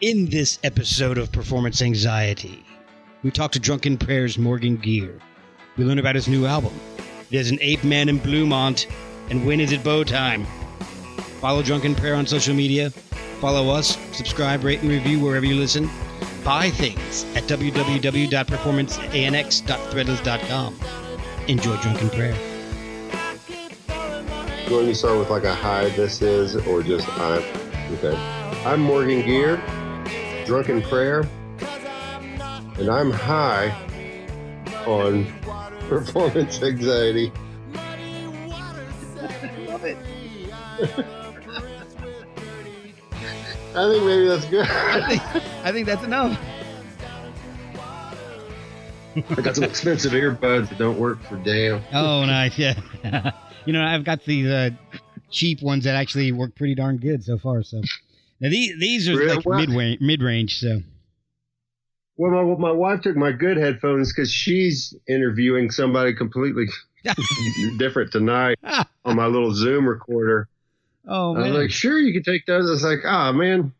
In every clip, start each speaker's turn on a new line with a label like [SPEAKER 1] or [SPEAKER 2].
[SPEAKER 1] In this episode of Performance Anxiety, we talk to Drunken Prayer's Morgan Geer. We learn about his new album. There's an ape man in Bluemont, and when is it bow time? Follow Drunken Prayer on social media. Follow us, subscribe, rate, and review wherever you listen. Buy things at www.performanceanx.threadless.com. Enjoy Drunken Prayer.
[SPEAKER 2] You want me to start with like a hi, this is, or just I'm? Okay. I'm Morgan Geer, Drunken Prayer, and I'm high on performance anxiety.
[SPEAKER 1] Love it.
[SPEAKER 2] I think maybe that's good.
[SPEAKER 1] I think, I think that's enough.
[SPEAKER 2] I got some expensive earbuds that don't work for damn.
[SPEAKER 1] Oh, nice. Yeah. you know, I've got these uh, cheap ones that actually work pretty darn good so far. So now these these are
[SPEAKER 2] Really?
[SPEAKER 1] like
[SPEAKER 2] What?
[SPEAKER 1] mid mid range. So
[SPEAKER 2] Well, my, my wife took my good headphones because she's interviewing somebody completely different tonight on my little Zoom recorder.
[SPEAKER 1] oh man.
[SPEAKER 2] I was like, sure, you can take those. I was like, ah, man,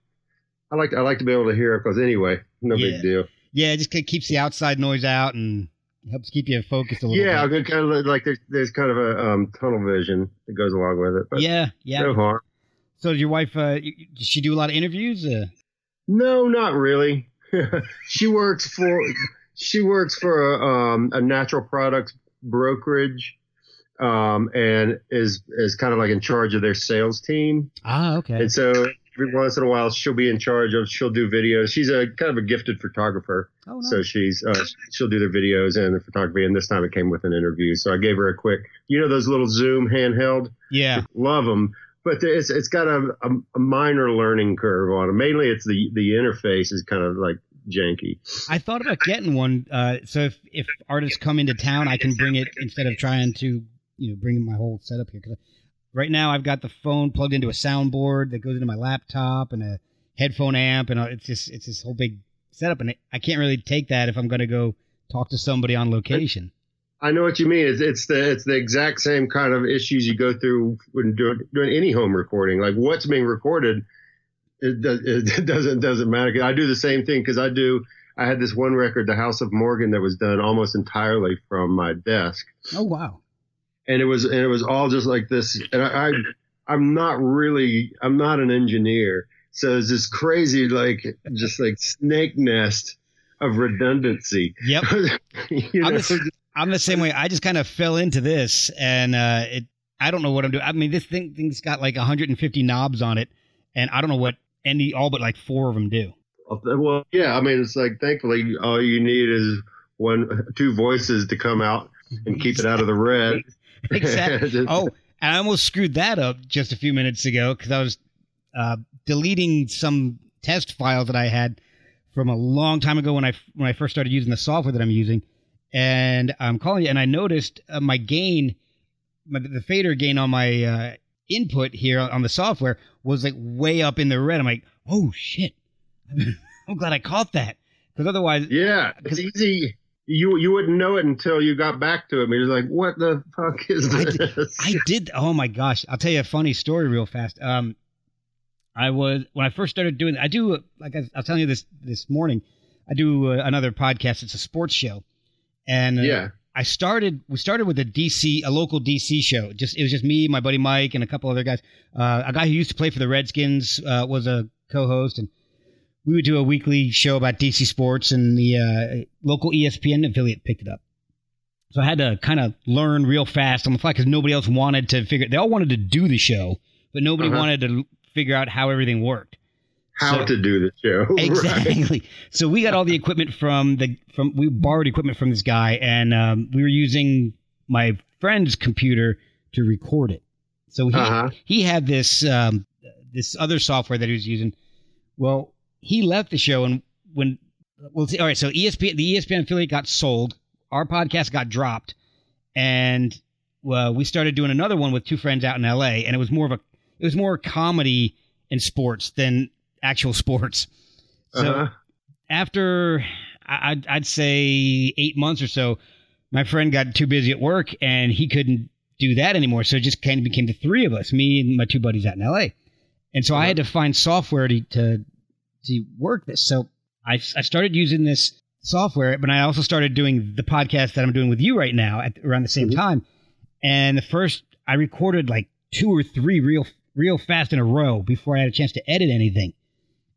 [SPEAKER 2] I like I like to be able to hear it because anyway, no
[SPEAKER 1] Yeah.
[SPEAKER 2] big deal.
[SPEAKER 1] yeah, it just keeps the outside noise out and helps keep you focused a little
[SPEAKER 2] Yeah,
[SPEAKER 1] bit.
[SPEAKER 2] I'm kind of like there's, there's kind of a um, tunnel vision that goes along with it, but
[SPEAKER 1] Yeah, yeah.
[SPEAKER 2] no harm.
[SPEAKER 1] So your wife, uh, does she do a lot of interviews? Uh,
[SPEAKER 2] No, not really. she works for she works for a, um, a natural products brokerage, um, and is is kind of like in charge of their sales team.
[SPEAKER 1] ah, okay.
[SPEAKER 2] And so every once in a while, she'll be in charge of. She'll do videos. She's a kind of a gifted photographer.
[SPEAKER 1] oh, nice.
[SPEAKER 2] So she's uh, she'll do their videos and the photography, and this time it came with an interview. So I gave her a quick, you know, those little Zoom handheld,
[SPEAKER 1] yeah.
[SPEAKER 2] love them, but it's it's got a, a, a minor learning curve on it. Mainly, it's the the interface is kind of like janky.
[SPEAKER 1] I thought about getting one. Uh, so if, if artists come into town, I can bring it instead of trying to, you know, bring my whole setup here. 'Cause right now I've got the phone plugged into a soundboard that goes into my laptop and a headphone amp, and uh, it's just it's this whole big setup, and I can't really take that if I'm going to go talk to somebody on location.
[SPEAKER 2] I know what you mean. It's it's the it's the exact same kind of issues you go through when doing doing any home recording. Like what's being recorded, it, does, it doesn't doesn't matter. I do the same thing because I do. I had this one record, The House of Morgan, that was done almost entirely from my desk.
[SPEAKER 1] Oh wow.
[SPEAKER 2] and it was and it was all just like this and I, I i'm not really i'm not an engineer so it's this crazy like just like snake nest of redundancy
[SPEAKER 1] Yep.
[SPEAKER 2] you
[SPEAKER 1] I'm
[SPEAKER 2] know?
[SPEAKER 1] the, I'm the same way. I just kind of fell into this, and uh, it. I don't know what I'm doing. I mean, this thing thing's got like 150 knobs on it, and I don't know what any all but like four of them do.
[SPEAKER 2] well yeah i mean it's like thankfully all you need is one two voices to come out and keep it out of the red
[SPEAKER 1] exactly. Oh, and I almost screwed that up just a few minutes ago because I was uh, deleting some test files that I had from a long time ago when I when I first started using the software that I'm using, and I'm calling it, and I noticed uh, my gain, my, the fader gain on my uh, input here on the software was like way up in the red. I'm like, oh shit! I'm glad I caught that because otherwise,
[SPEAKER 2] yeah it's easy you you wouldn't know it until you got back to it. I mean, it's like, what the fuck is
[SPEAKER 1] I
[SPEAKER 2] this?
[SPEAKER 1] I did. Oh my gosh! I'll tell you a funny story real fast. Um, I was when I first started doing. I do like I, I was telling you this this morning. I do uh, another podcast. It's a sports show, and uh,
[SPEAKER 2] yeah.
[SPEAKER 1] I started. We started with a DC, a local DC show. Just it was just me, my buddy Mike, and a couple other guys. Uh, a guy who used to play for the Redskins uh, was a co-host, and we would do a weekly show about DC sports, and the uh, local ESPN affiliate picked it up. So I had to kind of learn real fast on the fly because nobody else wanted to figure. They all wanted to do the show, but nobody
[SPEAKER 2] Uh-huh.
[SPEAKER 1] wanted to figure out how everything worked.
[SPEAKER 2] How
[SPEAKER 1] So-
[SPEAKER 2] to do the show. right.
[SPEAKER 1] Exactly. So we got all the equipment from the from we borrowed equipment from this guy, and um, we were using my friend's computer to record it. So he
[SPEAKER 2] Uh-huh.
[SPEAKER 1] he had this um, this other software that he was using. Well, he left the show, and when well, see, all right. So ESPN the ESPN affiliate got sold. Our podcast got dropped, and well, we started doing another one with two friends out in L.A. And it was more of a it was more comedy and sports than actual sports. So
[SPEAKER 2] Uh-huh.
[SPEAKER 1] after I'd, I'd say eight months or so, my friend got too busy at work and he couldn't do that anymore. So it just kind of became the three of us, me and my two buddies out in LA. And so I had to find software to, to to work this. So I, I started using this software, but I also started doing the podcast that I'm doing with you right now at around the same mm-hmm. time. And the first I recorded like two or three real real fast in a row before I had a chance to edit anything.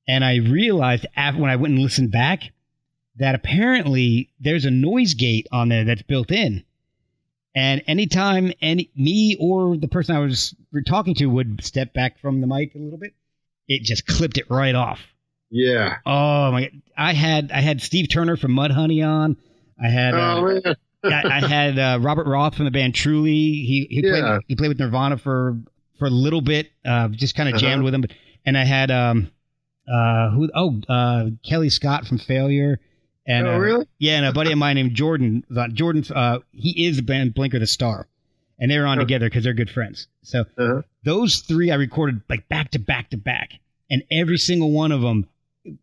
[SPEAKER 1] And I realized after when I went and listened back that apparently there's a noise gate on there that's built in. And anytime any me or the person I was talking to would step back from the mic a little bit, it just clipped it right off.
[SPEAKER 2] Yeah.
[SPEAKER 1] Oh my! I had I had Steve Turner from Mudhoney on. I had. Oh, uh, I, I, had uh, Robert Roth from the band Truly. He he yeah. played he played with Nirvana for for a little bit. Uh, just kind of uh-huh. jammed with him. And I had um uh who oh uh Kellii Scott from Failure. And,
[SPEAKER 2] oh, really? Uh,
[SPEAKER 1] yeah, and a buddy of mine named Jordan. Jordan, uh, he is the band Blinker the Star, and they were on oh. together because they're good friends. So uh-huh. those three I recorded like back to back to back, and every single one of them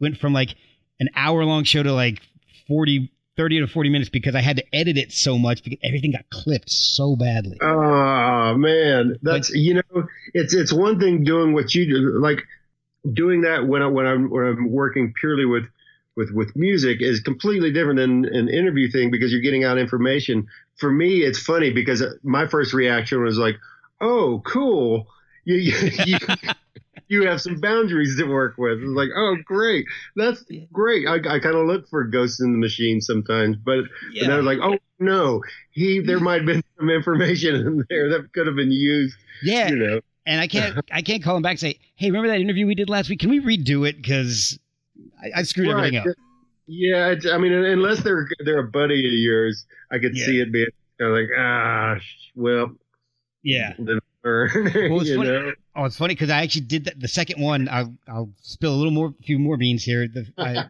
[SPEAKER 1] went from like an hour long show to like 40, 30 to 40 minutes because I had to edit it so much because everything got clipped so badly.
[SPEAKER 2] Oh man, that's you know, it's it's one thing doing what you do, like doing that when I when I'm when I'm working purely with with with music is completely different than an interview thing because you're getting out information. For me, it's funny because uh, my first reaction was like, "Oh, cool." You, you, you, you have some boundaries to work with. It's like, oh, great, that's great. I, I kind of look for ghosts in the machine sometimes, but, yeah. then I was like, oh no, he there might have been some information in there that could have been used.
[SPEAKER 1] Yeah, you know. And I can't I can't call him back and say, hey, remember that interview we did last week? Can we redo it because I, I, screwed right. everything up.
[SPEAKER 2] Yeah, I mean, unless they're they're a buddy of yours, I could yeah. see it being kind of like ah, well,
[SPEAKER 1] yeah. well, it's funny. Know? Oh, it's funny because I actually did that. The second one, I'll I'll spill a little more, a few more beans here. The, I,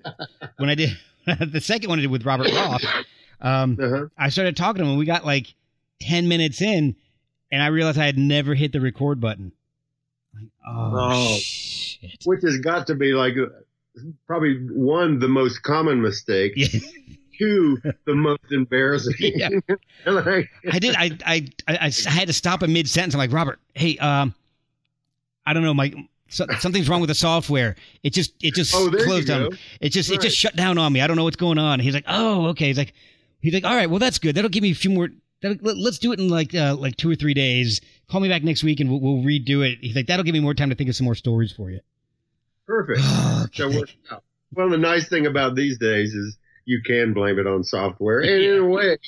[SPEAKER 1] when I did the second one, I did with Robert Roth. Um, uh-huh. I started talking to him, and we got like ten minutes in, and I realized I had never hit the record button. Like, oh, oh shit.
[SPEAKER 2] which has got to be like probably one the most common mistake. Two, the most embarrassing. Yeah.
[SPEAKER 1] like, I did. I, I I I had to stop a mid sentence. I'm like, Robert, hey, um, I don't know, my so, something's wrong with the software. It just it just oh, closed down. It just right. it just shut down on me. I don't know what's going on. He's like, oh, okay. He's like, he's like, all right, well that's good. That'll give me a few more. Let's do it in like uh, like two or three days. Call me back next week and we'll, we'll redo it. He's like, that'll give me more time to think of some more stories for you.
[SPEAKER 2] Perfect. okay. Out. Well, the nice thing about these days is you can blame it on software, and in a way,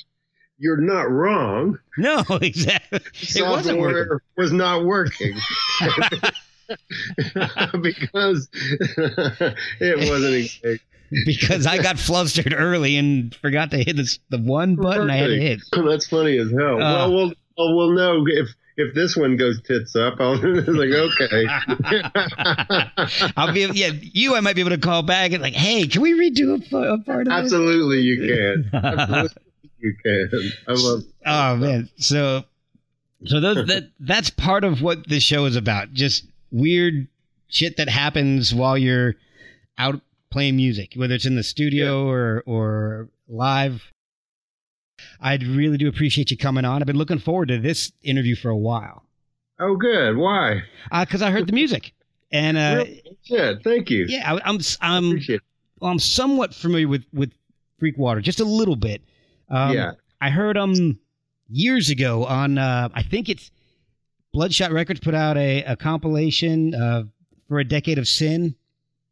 [SPEAKER 2] you're not wrong.
[SPEAKER 1] No, exactly.
[SPEAKER 2] Software it wasn't working. was not working. because it wasn't
[SPEAKER 1] because I got flustered early and forgot to hit the, the one button Perfect. I had to hit.
[SPEAKER 2] That's funny as hell. Uh, well, we'll we'll know if if this one goes tits up, I'll like okay.
[SPEAKER 1] I'll be yeah. You, I might be able to call back and like, hey, can we redo a, a part of
[SPEAKER 2] Absolutely, this? you can. Absolutely, you can. I love.
[SPEAKER 1] Oh man, so so those, that that's part of what this show is about. Just weird shit that happens while you're out playing music, whether it's in the studio yeah. or or live. I really do appreciate you coming on. I've been looking forward to this interview for a while.
[SPEAKER 2] Oh, good. Why?
[SPEAKER 1] Because uh, I heard the music, and uh,
[SPEAKER 2] yeah, thank you.
[SPEAKER 1] Yeah, I, am I'm I'm, well, I'm somewhat familiar with with Freakwater, just a little bit. Um, yeah, I heard them um, years ago on. Uh, I think it's Bloodshot Records put out a, a compilation uh, for a decade of sin,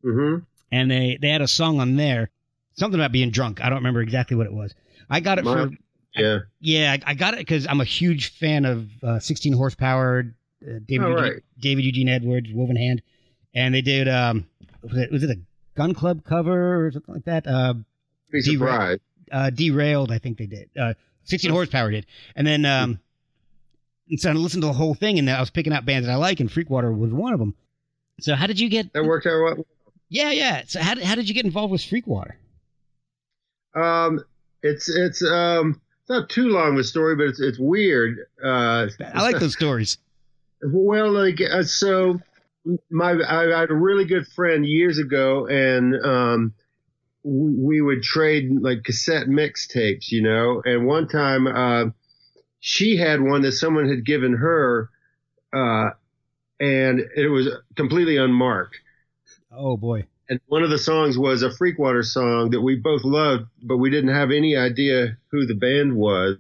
[SPEAKER 2] mm-hmm.
[SPEAKER 1] And they they had a song on there, something about being drunk. I don't remember exactly what it was. I got it for
[SPEAKER 2] yeah
[SPEAKER 1] yeah I, I got it because I'm a huge fan of uh, 16 horsepower uh, David Eugene, right. David Eugene Edwards Woven Hand, and they did um was it was it a Gun Club cover or something like that? Uh,
[SPEAKER 2] Be surprised.
[SPEAKER 1] Uh, derailed, I think they did. Uh, 16 horsepower did, and then um, and so I listened to the whole thing, and I was picking out bands that I like, and Freakwater was one of them. So how did you get?
[SPEAKER 2] That worked out well.
[SPEAKER 1] Yeah, yeah. So how did, how did you get involved with Freakwater?
[SPEAKER 2] Um, it's it's um it's not too long of a story, but it's it's weird. Uh,
[SPEAKER 1] I like those stories.
[SPEAKER 2] Well, like uh, so, my I, I, had a really good friend years ago, and um, we, we would trade like cassette mixtapes, you know. And one time, uh, she had one that someone had given her, uh, and it was completely unmarked.
[SPEAKER 1] Oh boy!
[SPEAKER 2] And one of the songs was a Freakwater song that we both loved, but we didn't have any idea who the band was.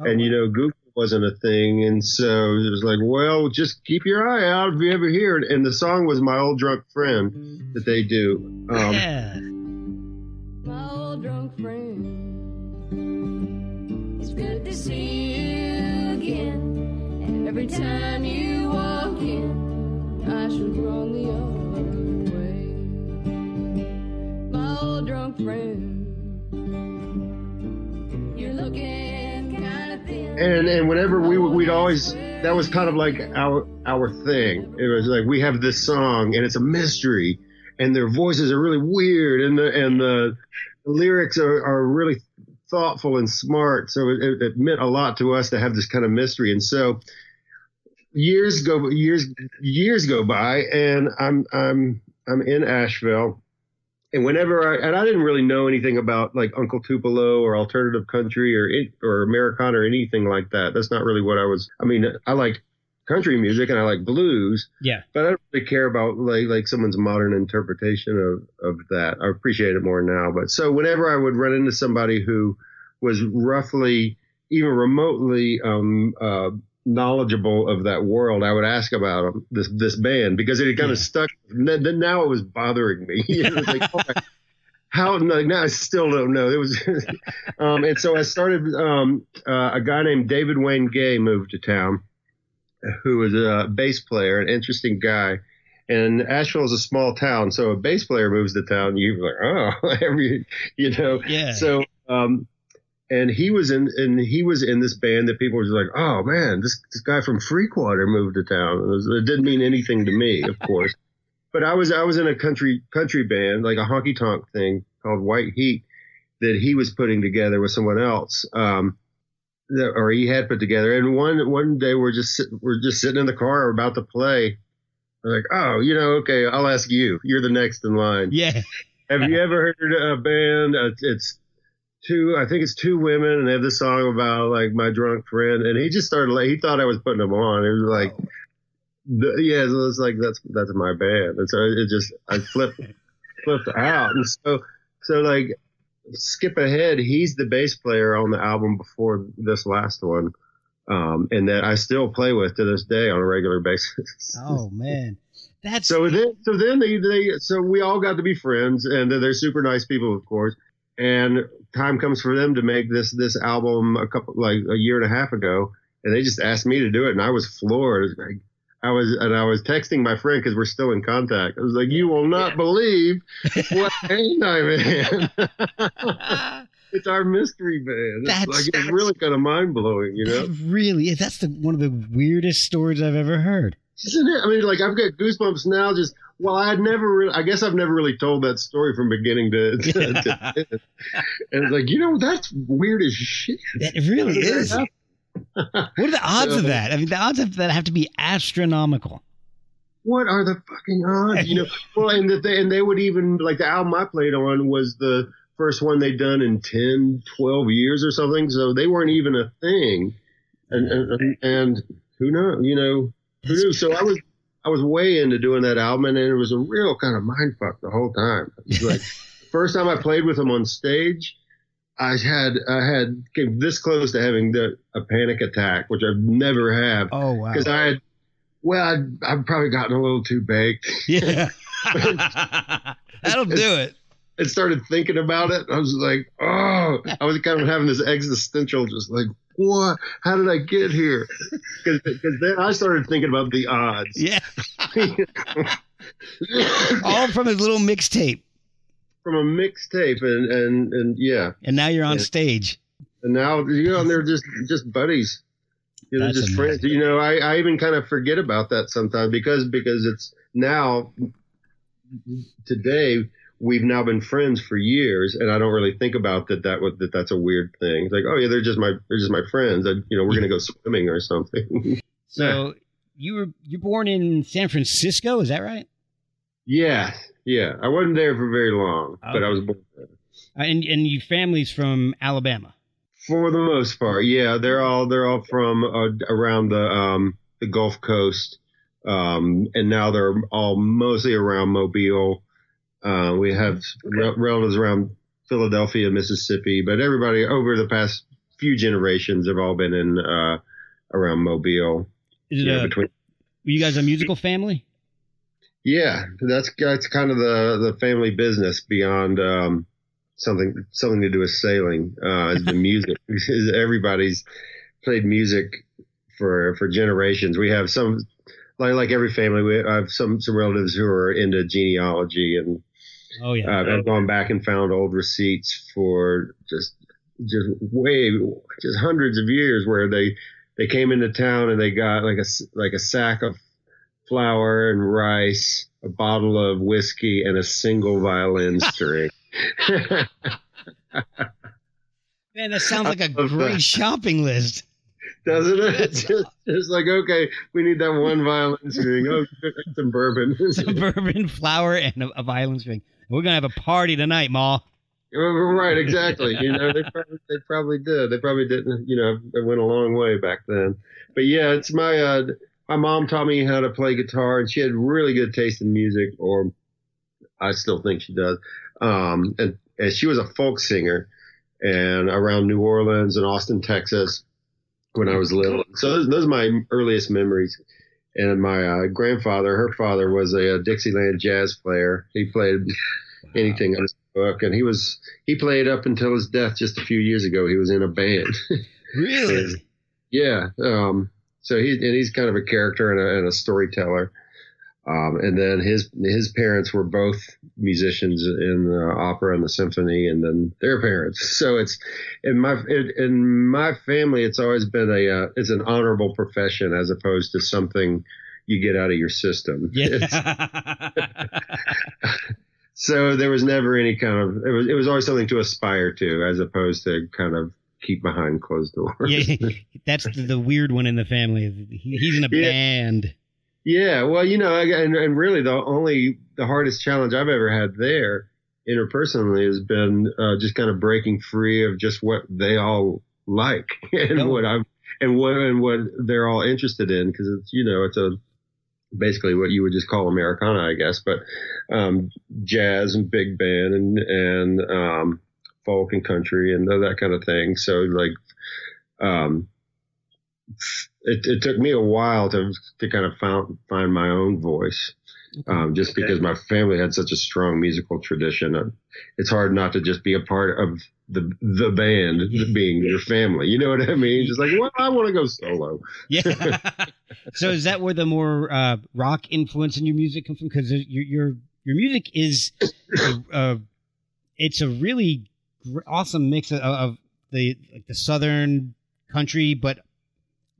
[SPEAKER 2] Oh, and, you know, Google wasn't a thing. And so it was like, well, just keep your eye out if you ever hear it. And the song was My Old Drunk Friend that they do.
[SPEAKER 1] Um, yeah.
[SPEAKER 3] My old drunk friend. It's good to see you again. Every time you walk in, I should run the other drunk friend. You're looking
[SPEAKER 2] and and whenever we we'd always that was kind of like our our thing. It was like we have this song and it's a mystery, and their voices are really weird, and the and the lyrics are, are really thoughtful and smart. So it, it meant a lot to us to have this kind of mystery, and so years go years years go by, and I'm I'm I'm in Asheville and whenever I and I didn't really know anything about like Uncle Tupelo or alternative country or or Americana or anything like that. That's not really what I was. I mean, I like country music and I like blues.
[SPEAKER 1] Yeah.
[SPEAKER 2] But I don't really care about like like someone's modern interpretation of of that. I appreciate it more now. But so whenever I would run into somebody who was roughly even remotely um, uh, knowledgeable of that world, I would ask about them, this this band because it had kind yeah. of stuck. Then now it was bothering me. it was like, oh, how? No, now I still don't know. It was, um, and so I started. Um, uh, a guy named David Wayne Gay moved to town, who was a bass player, an interesting guy. And Asheville is a small town, so a bass player moves to town. You're like, oh, every, you know.
[SPEAKER 1] Yeah.
[SPEAKER 2] So um, and he was in and he was in this band that people were just like, oh man, this this guy from Freakwater moved to town. It, was, it didn't mean anything to me, of course, but I was I was in a country country band like a honky tonk thing called White Heat that he was putting together with someone else. Um, that, or he had put together. And one one day we're just we're just sitting in the car about to play. We're like, oh, you know, okay, I'll ask you. You're the next in line.
[SPEAKER 1] Yeah.
[SPEAKER 2] Have you ever heard a band? Uh, it's two, I think it's two women, and they have this song about like my drunk friend, and he just started like he thought I was putting them on. It was like, oh. the, yeah, so it's like that's that's my band, and so it just I flipped flipped out, and so so like skip ahead, he's the bass player on the album before this last one. Um, and that I still play with to this day on a regular basis.
[SPEAKER 1] Oh man, that's
[SPEAKER 2] so then so then they, they so we all got to be friends, and they're super nice people, of course and time comes for them to make this this album a couple like a year and a half ago, and they just asked me to do it, and I was floored. I was and I was texting my friend because we're still in contact. I was like, "You will not yeah. believe what pain I'm in." it's our mystery band. It's that's, like it's really kind of mind blowing, you know.
[SPEAKER 1] really is. That's the one of the weirdest stories I've ever heard.
[SPEAKER 2] Isn't it? I mean, like I've got goosebumps now just well, I had never really, I guess I've never really told that story from beginning to, to, to and it's like, you know, that's weird as shit.
[SPEAKER 1] That really is. what are the odds so, of that? I mean, the odds of that have to be astronomical.
[SPEAKER 2] What are the fucking odds? You know, well, and the, and they would even like the album I played on was the first one they'd done in 10, 12 years or something. So they weren't even a thing. And, and, and who knows, you know, who knew? So I was, I was way into doing that album, and it was a real kind of mind fuck the whole time. like first time I played with him on stage, I had I had came this close to having the, a panic attack, which I've never have.
[SPEAKER 1] Oh wow!
[SPEAKER 2] Because I had, well, I'd, I'd probably gotten a little too baked.
[SPEAKER 1] Yeah, that'll do it.
[SPEAKER 2] And started thinking about it. I was like, oh, I was kind of having this existential, just like, what? How did I get here? Because then I started thinking about the odds.
[SPEAKER 1] Yeah. All from his little mixtape.
[SPEAKER 2] From a mixtape, and and and yeah.
[SPEAKER 1] And now you're on and, stage.
[SPEAKER 2] And now you know they're just just buddies. You know, That's just amazing. friends. You know, I, I even kind of forget about that sometimes because because it's now today we've now been friends for years, and I don't really think about that. That that that's a weird thing. It's like, oh yeah, they're just my they're just my friends. And, you know, we're gonna go swimming or something.
[SPEAKER 1] so you were you're born in San Francisco, is that right?
[SPEAKER 2] Yeah, yeah. I wasn't there for very long, okay. but I was born there.
[SPEAKER 1] And and your family's from Alabama.
[SPEAKER 2] For the most part, yeah. They're all they're all from uh, around the um, the Gulf Coast, um, and now they're all mostly around Mobile Uh, we have rel- relatives around Philadelphia, Mississippi, but everybody over the past few generations have all been in uh, around Mobile.
[SPEAKER 1] Is it
[SPEAKER 2] you know,
[SPEAKER 1] a,
[SPEAKER 2] between
[SPEAKER 1] were you guys a musical family?
[SPEAKER 2] Yeah, that's that's kind of the the family business beyond um, something something to do with sailing. Uh, is the music? Is Everybody's played music for for generations. We have some like like every family. We have some some relatives who are into genealogy and
[SPEAKER 1] Oh yeah.
[SPEAKER 2] uh, I've gone back and found old receipts for just just way just hundreds of years where they they came into town and they got like a like a sack of flour and rice, a bottle of whiskey, and a single violin string.
[SPEAKER 1] Man, that sounds like a great
[SPEAKER 2] that.
[SPEAKER 1] shopping list.
[SPEAKER 2] Doesn't it? It's just, it's like okay, we need that one violin string. Oh, some bourbon.
[SPEAKER 1] some bourbon, flour and a, a violin string. We're gonna have a party tonight, Ma.
[SPEAKER 2] Right, exactly. You know, they probably they probably did. They probably didn't. You know, it went a long way back then. But yeah, it's my uh, my mom taught me how to play guitar, and she had really good taste in music, or I still think she does. Um, and, and she was a folk singer, and around New Orleans and Austin, Texas, when I was little. So those, those are my earliest memories. And my uh, grandfather, her father, was a, uh Dixieland jazz player. He played anything on his book, and he was he played up until his death just a few years ago. He was in a band.
[SPEAKER 1] Really?
[SPEAKER 2] yeah. Um, so he's and he's kind of a character and a, and a storyteller. Um, and then his his parents were both musicians in the opera and the symphony, and then their parents. So it's in my it, in my family, it's always been a uh, it's an honorable profession as opposed to something you get out of your system.
[SPEAKER 1] Yeah.
[SPEAKER 2] so there was never any kind of it was it was always something to aspire to as opposed to kind of keep behind closed doors.
[SPEAKER 1] yeah. That's the, the weird one in the family. He, he's in a
[SPEAKER 2] Yeah.
[SPEAKER 1] band.
[SPEAKER 2] Yeah, well, you know, and, and really the only the hardest challenge I've ever had there interpersonally has been uh, just kind of breaking free of just what they all like and
[SPEAKER 1] Oh.
[SPEAKER 2] what I'm and what and what they're all interested in because it's you know it's a basically what you would just call Americana, I guess, but um, jazz and big band and and um, folk and country and that kind of thing. So like, um, it, it took me a while to to kind of found, find my own voice, um, just because my family had such a strong musical tradition. It's hard not to just be a part of the the band being your family. You know what I mean? Just like, well, I want to go solo.
[SPEAKER 1] Yeah. so is that where the more uh, rock influence in your music comes from? Because your your your music is, uh, it's a really awesome mix of, of the like the southern country, but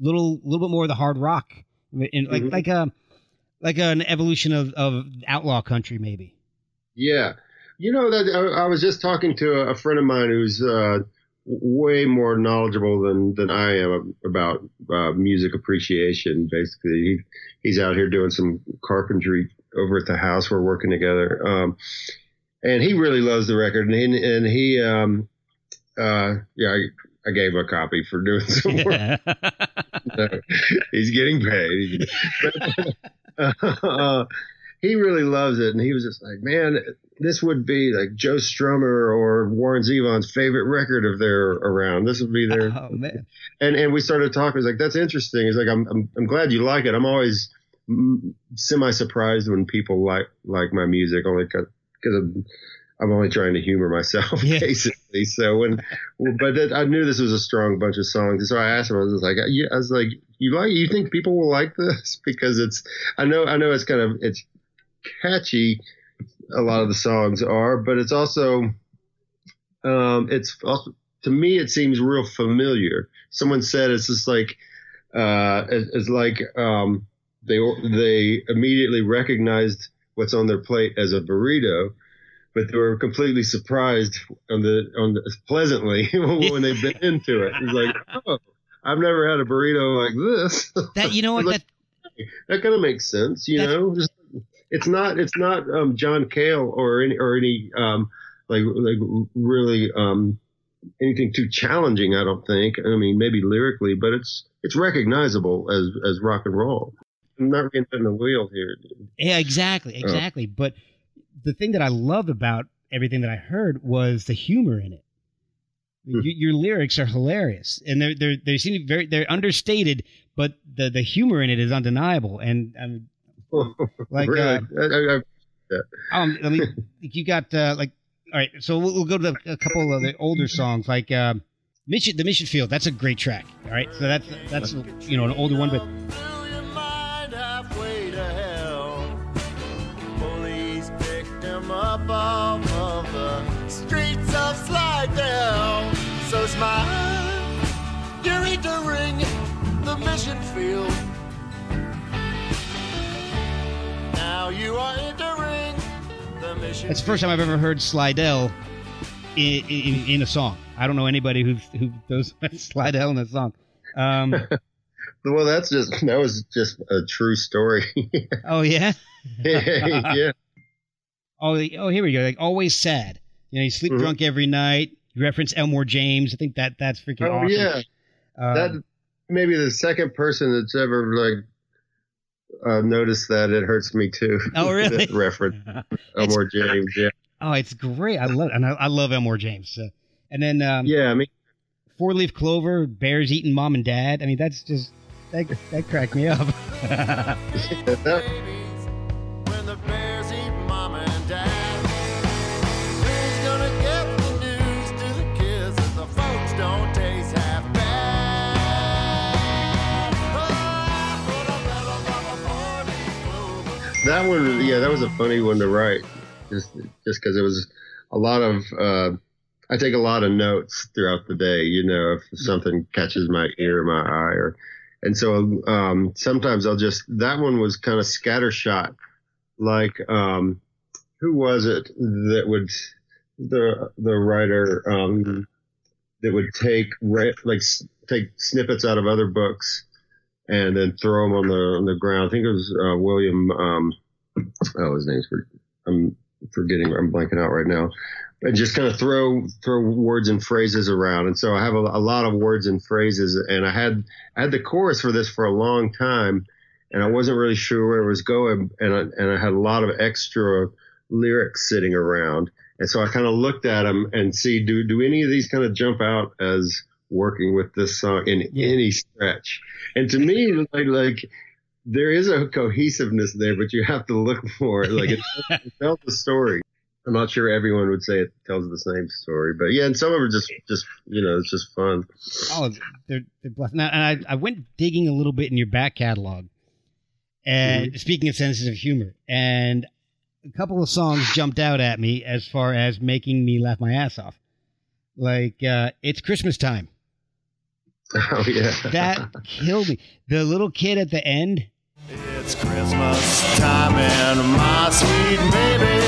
[SPEAKER 1] little little bit more of the hard rock, and like
[SPEAKER 2] Mhm.
[SPEAKER 1] like a like an evolution of of outlaw country, maybe.
[SPEAKER 2] Yeah. You know that I, I was just talking to a, a friend of mine who's uh, way more knowledgeable than than I am about uh, music appreciation. Basically, he, he's out here doing some carpentry over at the house. We're working together, um, and he really loves the record. And he, and he um, uh, yeah, I, gave him a copy for doing some work. he's getting paid. uh, he really loves it, and he was just like, "Man, this would be like Joe Strummer or Warren Zevon's favorite record if they're around. This would be their."
[SPEAKER 1] oh man.
[SPEAKER 2] and and we started talking. He's like, "That's interesting." He's like, "I'm I'm, I'm glad you like it. I'm always semi surprised when people like like my music, only because I'm, I'm only trying to humor myself,
[SPEAKER 1] Yeah.
[SPEAKER 2] basically. So when, but that, I knew this was a strong bunch of songs, so I asked him. I was like, "Yeah," I was like, "You like? You think people will like this? Because it's, I know, I know, it's kind of it's catchy. A lot of the songs are, but it's also, um, it's also to me it seems real familiar. Someone said it's just like, uh, it's, it's like um, they they immediately recognized what's on their plate as a burrito, but they were completely surprised on the on the, pleasantly when they bit into it. It's like, oh, I've never had a burrito like this.
[SPEAKER 1] That you know what
[SPEAKER 2] Like-
[SPEAKER 1] that
[SPEAKER 2] that kind of makes sense, you know. Just, it's not it's not um, John Cale or any or any um, like like really um, anything too challenging. I don't think. I mean, maybe lyrically, but it's it's recognizable as as rock and roll. I'm not reinventing the wheel here.
[SPEAKER 1] Yeah, exactly,
[SPEAKER 2] Uh.
[SPEAKER 1] exactly. But the thing that I love about everything that I heard was the humor in it.
[SPEAKER 2] Hmm.
[SPEAKER 1] Your, your lyrics are hilarious, and they're they're they seem very they're understated, but the the humor in it is undeniable. And um, like
[SPEAKER 2] really?
[SPEAKER 1] uh,
[SPEAKER 2] I, I,
[SPEAKER 1] um, I mean, you got uh, like all right. So we'll, we'll go to the, a couple of the older songs, like uh, Mission, the Mission Field. That's a great track. All right, so that's that's you know an older one, but
[SPEAKER 4] up off of the streets of Slidell. So smile, you're entering the mission field. Now you are entering the mission.
[SPEAKER 1] that's the first time I've ever heard Slidell in, in, in a song. I don't know anybody who who does Slidell in a song. Um,
[SPEAKER 2] well, that's just that was just a true story.
[SPEAKER 1] oh yeah.
[SPEAKER 2] yeah.
[SPEAKER 1] Oh, oh, here we go. Like always sad. You know, you sleep
[SPEAKER 2] Mhm.
[SPEAKER 1] drunk every night. You reference Elmore James. I think that that's freaking
[SPEAKER 2] Oh
[SPEAKER 1] awesome.
[SPEAKER 2] yeah.
[SPEAKER 1] Um,
[SPEAKER 2] that maybe the second person that's ever like uh, noticed that it hurts me too.
[SPEAKER 1] Oh, really?
[SPEAKER 2] reference Elmore James. Yeah.
[SPEAKER 1] oh, it's great. I love it. and I, I love Elmore James. So. And then um,
[SPEAKER 2] Yeah. I mean,
[SPEAKER 1] four leaf clover, bears eating mom and dad. I mean, that's just that that cracked me up.
[SPEAKER 2] that one, yeah, that was a funny one to write. Just just because it was a lot of. Uh, I take a lot of notes throughout the day. You know, if something catches my ear, my eye, or and so um, sometimes I'll just. That one was kind of scattershot. Like, um, who was it that would the the writer um, that would take like take snippets out of other books and then throw them on the on the ground. I think it was uh, William. Um, oh, his name's for, I'm forgetting. I'm blanking out right now. And just kind of throw throw words and phrases around. And so I have a, a lot of words and phrases. And I had I had the chorus for this for a long time, and I wasn't really sure where it was going. And I, and I had a lot of extra lyrics sitting around. And so I kind of looked at them and see do do any of these kind of jump out as working with this song in
[SPEAKER 1] Yeah.
[SPEAKER 2] any stretch? And to me, like, like there is a cohesiveness there, but you have to look for it. Like it, it tells the story. I'm not sure everyone would say it tells the same story, but yeah, and some of them just, just you know, it's just fun.
[SPEAKER 1] oh, they're they're blessed. Now, and I I went digging a little bit in your back catalog, and
[SPEAKER 2] Mm-hmm.
[SPEAKER 1] speaking of senses of humor, and a couple of songs jumped out at me as far as making me laugh my ass off. Like uh, it's Christmas time.
[SPEAKER 2] Oh yeah,
[SPEAKER 1] That killed me. The little kid at the end.
[SPEAKER 4] It's Christmas time and my sweet baby.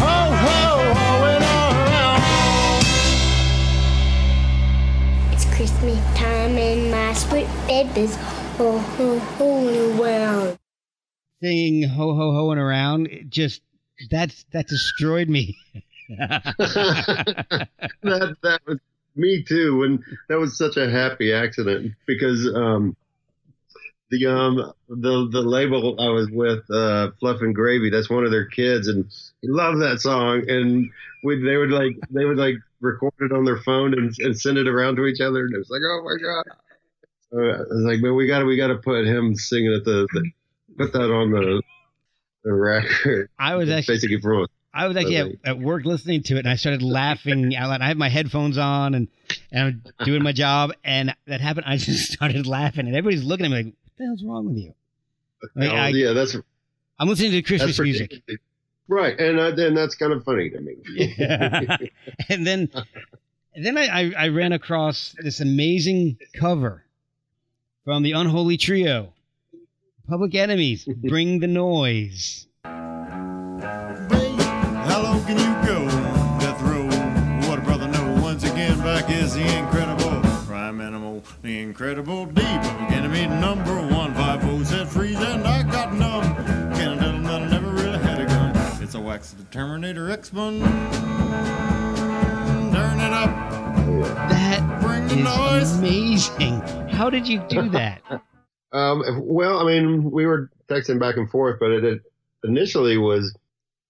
[SPEAKER 4] Ho, ho, hoeing around.
[SPEAKER 5] It's Christmas time and my sweet babies oh oh oh around.
[SPEAKER 1] singing ho ho hoing around it just that's that destroyed me
[SPEAKER 2] that that was me too. And that was such a happy accident because um, the um the the label I was with, uh, Fluff and Gravy, that's one of their kids, and he loved that song, and we they would like they would like record it on their phone and, and send it around to each other, and it was like, oh my god. So I was like, man, we got to we got to put him singing at the, the put that on the the record.
[SPEAKER 1] i was actually
[SPEAKER 2] basically from
[SPEAKER 1] i was actually at, at work listening to it and i started laughing out loud i had my headphones on and, and i'm doing my job and that happened i just started laughing and everybody's looking at me like what the hell's wrong with you Like,
[SPEAKER 2] oh,
[SPEAKER 1] I-
[SPEAKER 2] yeah, that's
[SPEAKER 1] i'm listening to christmas music
[SPEAKER 2] Right, and uh, then that's kind of funny to me. yeah.
[SPEAKER 1] and then and then I, I, I ran across this amazing cover from the Unholy Trio. Public Enemies, Bring the Noise.
[SPEAKER 4] Incredible D. Public enemy number one. Five O said freeze, and I got numb. Can't tell 'em that I never really had a gun. It's a wax of the Terminator X one. Turn it up,
[SPEAKER 1] That
[SPEAKER 4] bring the
[SPEAKER 1] is
[SPEAKER 4] noise.
[SPEAKER 1] amazing. How did you do that?
[SPEAKER 2] Um, well, I mean, we were texting back and forth, but it, it initially was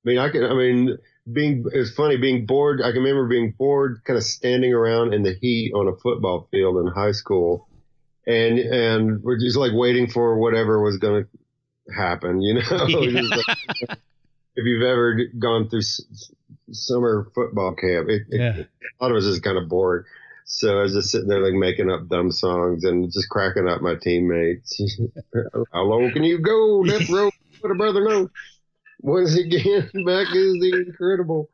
[SPEAKER 2] I mean, I can. I mean, being it's funny being bored. I can remember being bored, kind of standing around in the heat on a football field in high school, and and we're just like waiting for whatever was going to happen. You know, Just like- if you've ever gone through s- summer football camp, it, it,
[SPEAKER 1] Yeah.
[SPEAKER 2] a lot of us is kind of bored. So I was just sitting there like making up dumb songs and just cracking up my teammates. How long can you go? Death row, let a brother know. Once again, back is the incredible.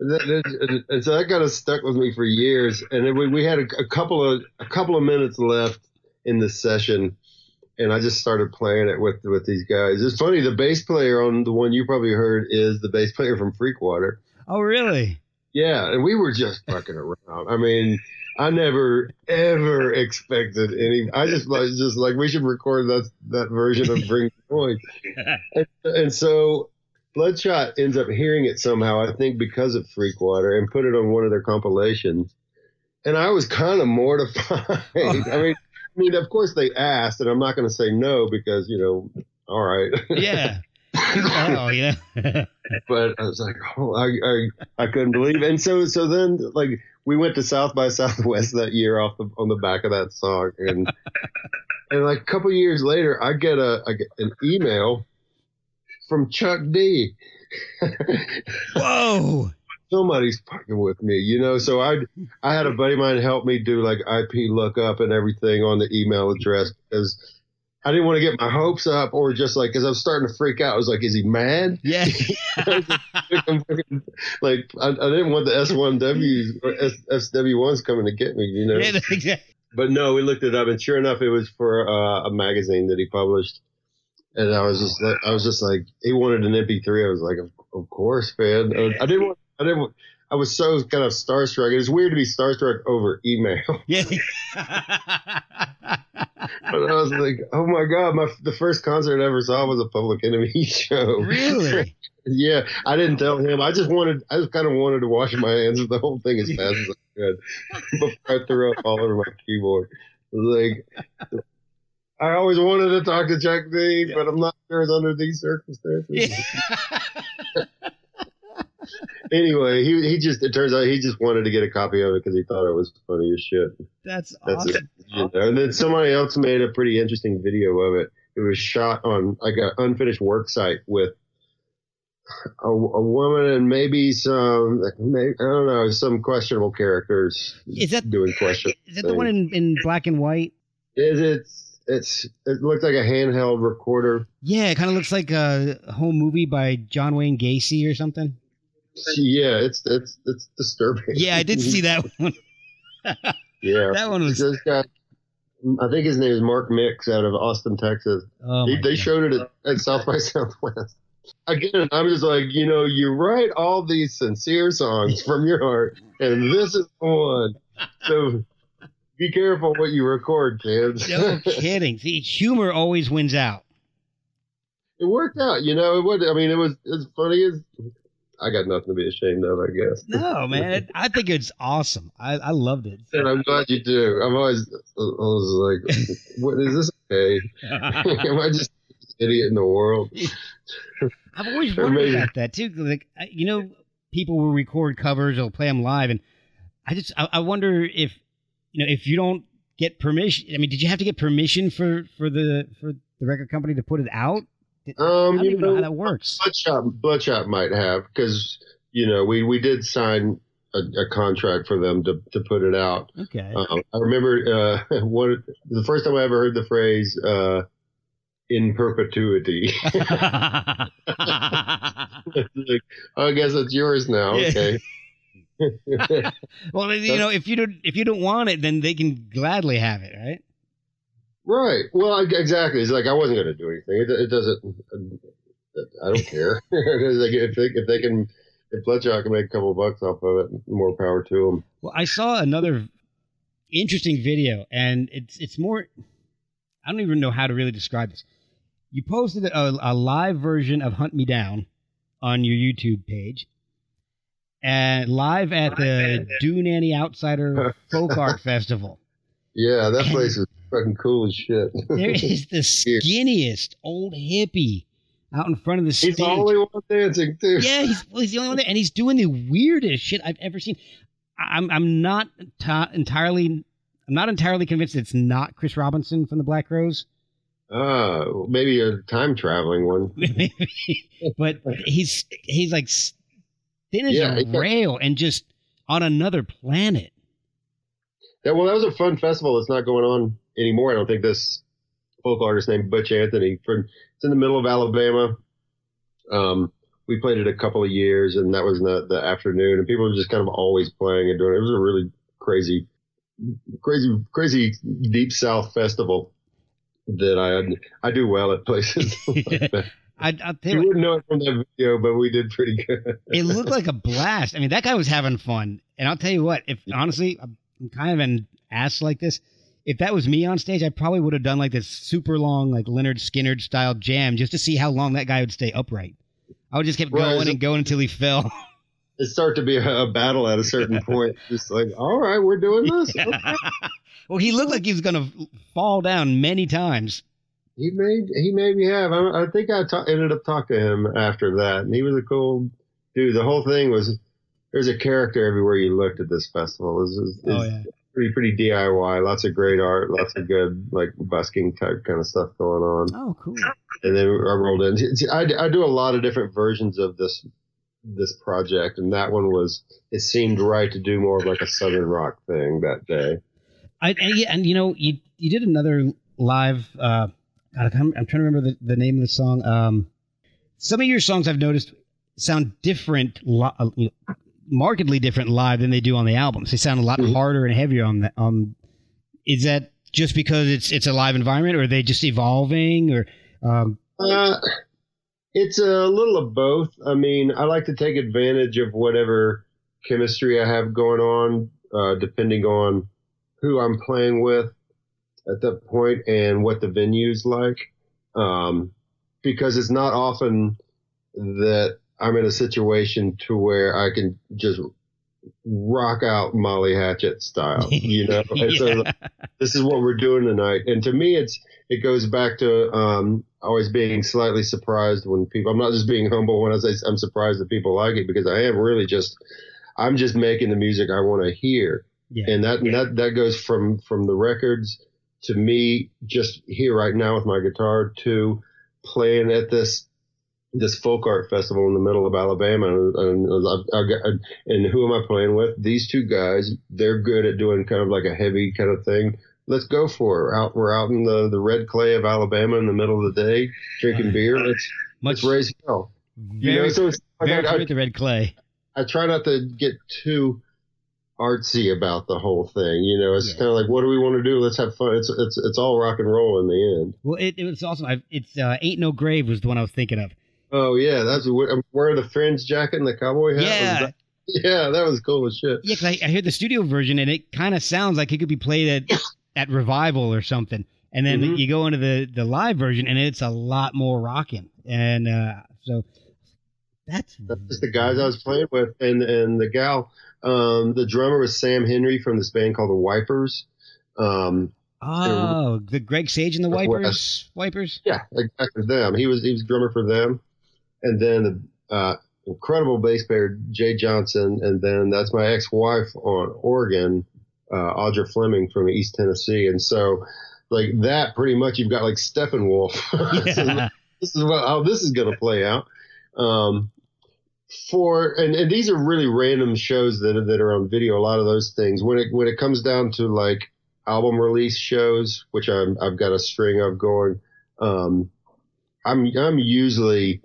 [SPEAKER 2] And, that, that- and so that kind of stuck with me for years. And then we, we had a, a couple of a couple of minutes left in the session, and I just started playing it with with these guys. It's funny. The bass player on the one you probably heard is the bass player from Freakwater.
[SPEAKER 1] Oh, really?
[SPEAKER 2] Yeah, and we were just fucking around. I mean, I never ever expected any. I just was just like we should record that that version of Bring the Noise, and, and so Bloodshot ends up hearing it somehow. I think because of Freakwater, and put it on one of their compilations. And I was kind of mortified. I mean, I mean, of course they asked, and I'm not going to say no because you know, all right.
[SPEAKER 1] Yeah. oh, yeah.
[SPEAKER 2] but I was like, oh, I, I, I couldn't believe it. And so, so then like we went to South by Southwest that year off the, on the back of that song. And, and like a couple years later, I get a, I get an email from Chuck D.
[SPEAKER 1] Whoa.
[SPEAKER 2] Somebody's fucking with me, you know? So I, I had a buddy of mine help me do like IP lookup and everything on the email address because I didn't want to get my hopes up or just like, cause I was starting to freak out. I was like, is he mad?
[SPEAKER 1] Yeah.
[SPEAKER 2] like I, I didn't want the S1Ws or S, SW1s coming to get me, you know.
[SPEAKER 1] yeah, exactly.
[SPEAKER 2] But no, we looked it up, and sure enough, it was for uh, a magazine that he published. And I was just like, I was just like, he wanted an MP3. I was like, of, of course, man. Uh, I didn't want, I didn't. Want, I was so kind of starstruck. It was weird to be starstruck over email.
[SPEAKER 1] Yeah.
[SPEAKER 2] But I was like, oh my god, my the first concert I ever saw was a Public Enemy show.
[SPEAKER 1] really?
[SPEAKER 2] Yeah, I didn't tell him. I just wanted, I just kind of wanted to wash my hands of the whole thing as fast as I could before I threw up all over my keyboard. Like, I always wanted to talk to Chuck D, but I'm not sure it's under these circumstances.
[SPEAKER 1] Yeah.
[SPEAKER 2] Anyway, he he just it turns out he just wanted to get a copy of it because he thought it was funny as shit.
[SPEAKER 1] That's
[SPEAKER 2] That's
[SPEAKER 1] awesome.
[SPEAKER 2] And then somebody else made a pretty interesting video of it. It was shot on like an unfinished work site with a, a woman and maybe some, maybe, I don't know, some questionable characters
[SPEAKER 1] Is that
[SPEAKER 2] doing question.
[SPEAKER 1] is that the one in, in black and white?
[SPEAKER 2] Is it? It's it looked like a handheld recorder.
[SPEAKER 1] Yeah, it kind of looks like a home movie by John Wayne Gacy or something.
[SPEAKER 2] Yeah, it's it's it's disturbing.
[SPEAKER 1] Yeah, I did see that one.
[SPEAKER 2] yeah,
[SPEAKER 1] That one was.
[SPEAKER 2] this guy. I think his name is Mark Mix out of Austin, Texas.
[SPEAKER 1] Oh
[SPEAKER 2] They, they
[SPEAKER 1] God.
[SPEAKER 2] showed it at, at South by Southwest. Again, I'm just like, you know, you write all these sincere songs from your heart, and this is one. So be careful what you record, kids.
[SPEAKER 1] No kidding. See, humor always wins out.
[SPEAKER 2] it worked out, you know. It was. I mean, it was as funny as. I got nothing to be ashamed of, I guess.
[SPEAKER 1] No, man, I think it's awesome. I, I loved it.
[SPEAKER 2] And I'm glad you do. I'm always, I was like, what is this okay? Am I just an idiot in the world?
[SPEAKER 1] I've always wondered about that too. Like, you know, people will record covers they'll play them live, and I just I, I wonder if you know if you don't get permission. I mean, did you have to get permission for for the for the record company to put it out? Did- I
[SPEAKER 2] Um,
[SPEAKER 1] don't
[SPEAKER 2] you
[SPEAKER 1] even know how that works.
[SPEAKER 2] Bloodshot, Bloodshot might have because you know we we did sign a, a contract for them to to put it out.
[SPEAKER 1] Okay.
[SPEAKER 2] Um, I remember uh, one the first time I ever heard the phrase uh, "in perpetuity." like, oh, I guess it's yours now.
[SPEAKER 1] Yeah.
[SPEAKER 2] Okay.
[SPEAKER 1] well, you know, if you don't if you don't want it, then they can gladly have it, right?
[SPEAKER 2] Right. Well, I, exactly. It's like I wasn't going to do anything. It, it doesn't. I don't care. If they if they can if Bloodshot can make a couple bucks off of it, more power to them.
[SPEAKER 1] Well, I saw another interesting video, and it's it's more. I don't even know how to really describe this. You posted a, a live version of "Hunt Me Down" on your YouTube page, and live at the Doo Nanny Outsider Folk Art Festival.
[SPEAKER 2] Yeah, that place is fucking cool as shit.
[SPEAKER 1] There is the skinniest old hippie out in front of the stage.
[SPEAKER 2] He's the only one dancing too.
[SPEAKER 1] yeah, he's, well, he's the only one there, and he's doing the weirdest shit I've ever seen. I'm I'm not ta entirely I'm not entirely convinced it's not Chris Robinson from the Black Crowes,
[SPEAKER 2] Ah, maybe a time traveling one.
[SPEAKER 1] but he's he's like s- thin as
[SPEAKER 2] Yeah,
[SPEAKER 1] a rail and just on another planet.
[SPEAKER 2] Yeah, well, that was a fun festival. It's not going on anymore. I don't think this folk artist named Butch Anthony from it's in the middle of Alabama. Um, we played it a couple of years, and that was in the, the afternoon, and people were just kind of always playing and doing it. It was a really crazy, crazy, crazy deep South festival that I I do well at places. like that.
[SPEAKER 1] I, I'll tell
[SPEAKER 2] you,
[SPEAKER 1] you
[SPEAKER 2] wouldn't know it from that video, but we did pretty good.
[SPEAKER 1] it looked like a blast. I mean, that guy was having fun, and I'll tell you what. If honestly, I'm kind of an ass like this. If that was me on stage, I probably would have done like this super long, like Lynyrd Skynyrd style jam just to see how long that guy would stay upright. I would just keep going and going until he fell.
[SPEAKER 2] It started to be a, a battle at a certain point. Just like, all right, we're doing this. Okay.
[SPEAKER 1] well, he looked like he was going to fall down many times.
[SPEAKER 2] He made he made me have. I, I think I ta- ended up talking to him after that, and he was a cool dude. The whole thing was there's a character everywhere you looked at this festival. It was, it was
[SPEAKER 1] Oh yeah.
[SPEAKER 2] pretty pretty DIY. Lots of great art, lots of good like busking type kind of stuff going on.
[SPEAKER 1] Oh, cool.
[SPEAKER 2] And then I rolled in. See, I, I do a lot of different versions of this this project, and that one was it seemed right to do more of like a southern rock thing that day.
[SPEAKER 1] I, and, yeah, and you know, you you did another live. Uh, God, I'm, I'm trying to remember the, the name of the song. Um, some of your songs I've noticed sound different, li- uh, you know, markedly different live than they do on the albums. They sound a lot
[SPEAKER 2] Mhm.
[SPEAKER 1] harder and heavier on the. Um, is that just because it's it's a live environment, or are they just evolving, or um,
[SPEAKER 2] Uh, it's a little of both. I mean, I like to take advantage of whatever chemistry I have going on, uh, depending on who I'm playing with at that point and what the venue's like. Um, because it's not often that I'm in a situation to where I can just rock out Molly Hatchet style, you know? And so
[SPEAKER 1] yeah.
[SPEAKER 2] this is what we're doing tonight. And to me, it's it goes back to um, always being slightly surprised when people. I'm not just being humble when I say I'm surprised that people like it because I am really just I'm just making the music I want to hear,
[SPEAKER 1] yeah.
[SPEAKER 2] and that that that goes from from the records to me just here right now with my guitar to playing at this this folk art festival in the middle of Alabama, and, and, I've, I've got, and who am I playing with? These two guys. They're good at doing kind of like a heavy kind of thing. Let's go for it. Out, we're out in the, the red clay of Alabama in the middle of the day, drinking beer. Uh, let's
[SPEAKER 1] Much
[SPEAKER 2] let's raise hell. You
[SPEAKER 1] very,
[SPEAKER 2] know, so it's
[SPEAKER 1] very
[SPEAKER 2] I,
[SPEAKER 1] with the red clay.
[SPEAKER 2] I, I try not to get too artsy about the whole thing. You know, it's
[SPEAKER 1] Yeah.
[SPEAKER 2] kind of like, what do we want to do? Let's have fun. It's it's it's all rock and roll in the end.
[SPEAKER 1] Well, it, it was awesome. I, it's uh, ain't no grave was the one I was thinking of.
[SPEAKER 2] Oh yeah, that's I'm wearing the fringe jacket and the cowboy hat.
[SPEAKER 1] Yeah,
[SPEAKER 2] that- yeah, that was cool as shit.
[SPEAKER 1] Yeah, because I, I heard the studio version and it kind of sounds like it could be played at at revival or something. And then
[SPEAKER 2] Mhm.
[SPEAKER 1] you go into the the live version and it's a lot more rocking. And uh, so that's
[SPEAKER 2] That's the guys I was playing with, and and the gal, um, the drummer was Sam Henry from this band called the Wipers. Um,
[SPEAKER 1] oh the Greg Sage and the. Wipers Wipers.
[SPEAKER 2] yeah, exactly them. He was he was drummer for them, and then the uh, incredible bass player Jay Johnson, and then that's my ex-wife on organ, uh, Audra Fleming from East Tennessee, and so like that, pretty much you've got like Steppenwolf.
[SPEAKER 1] Yeah.
[SPEAKER 2] this is what how this is going to play out. Um, for and, and these are really random shows that are, that are on video. A lot of those things when it when it comes down to like album release shows, which I'm I've got a string of going. Um, I'm I'm usually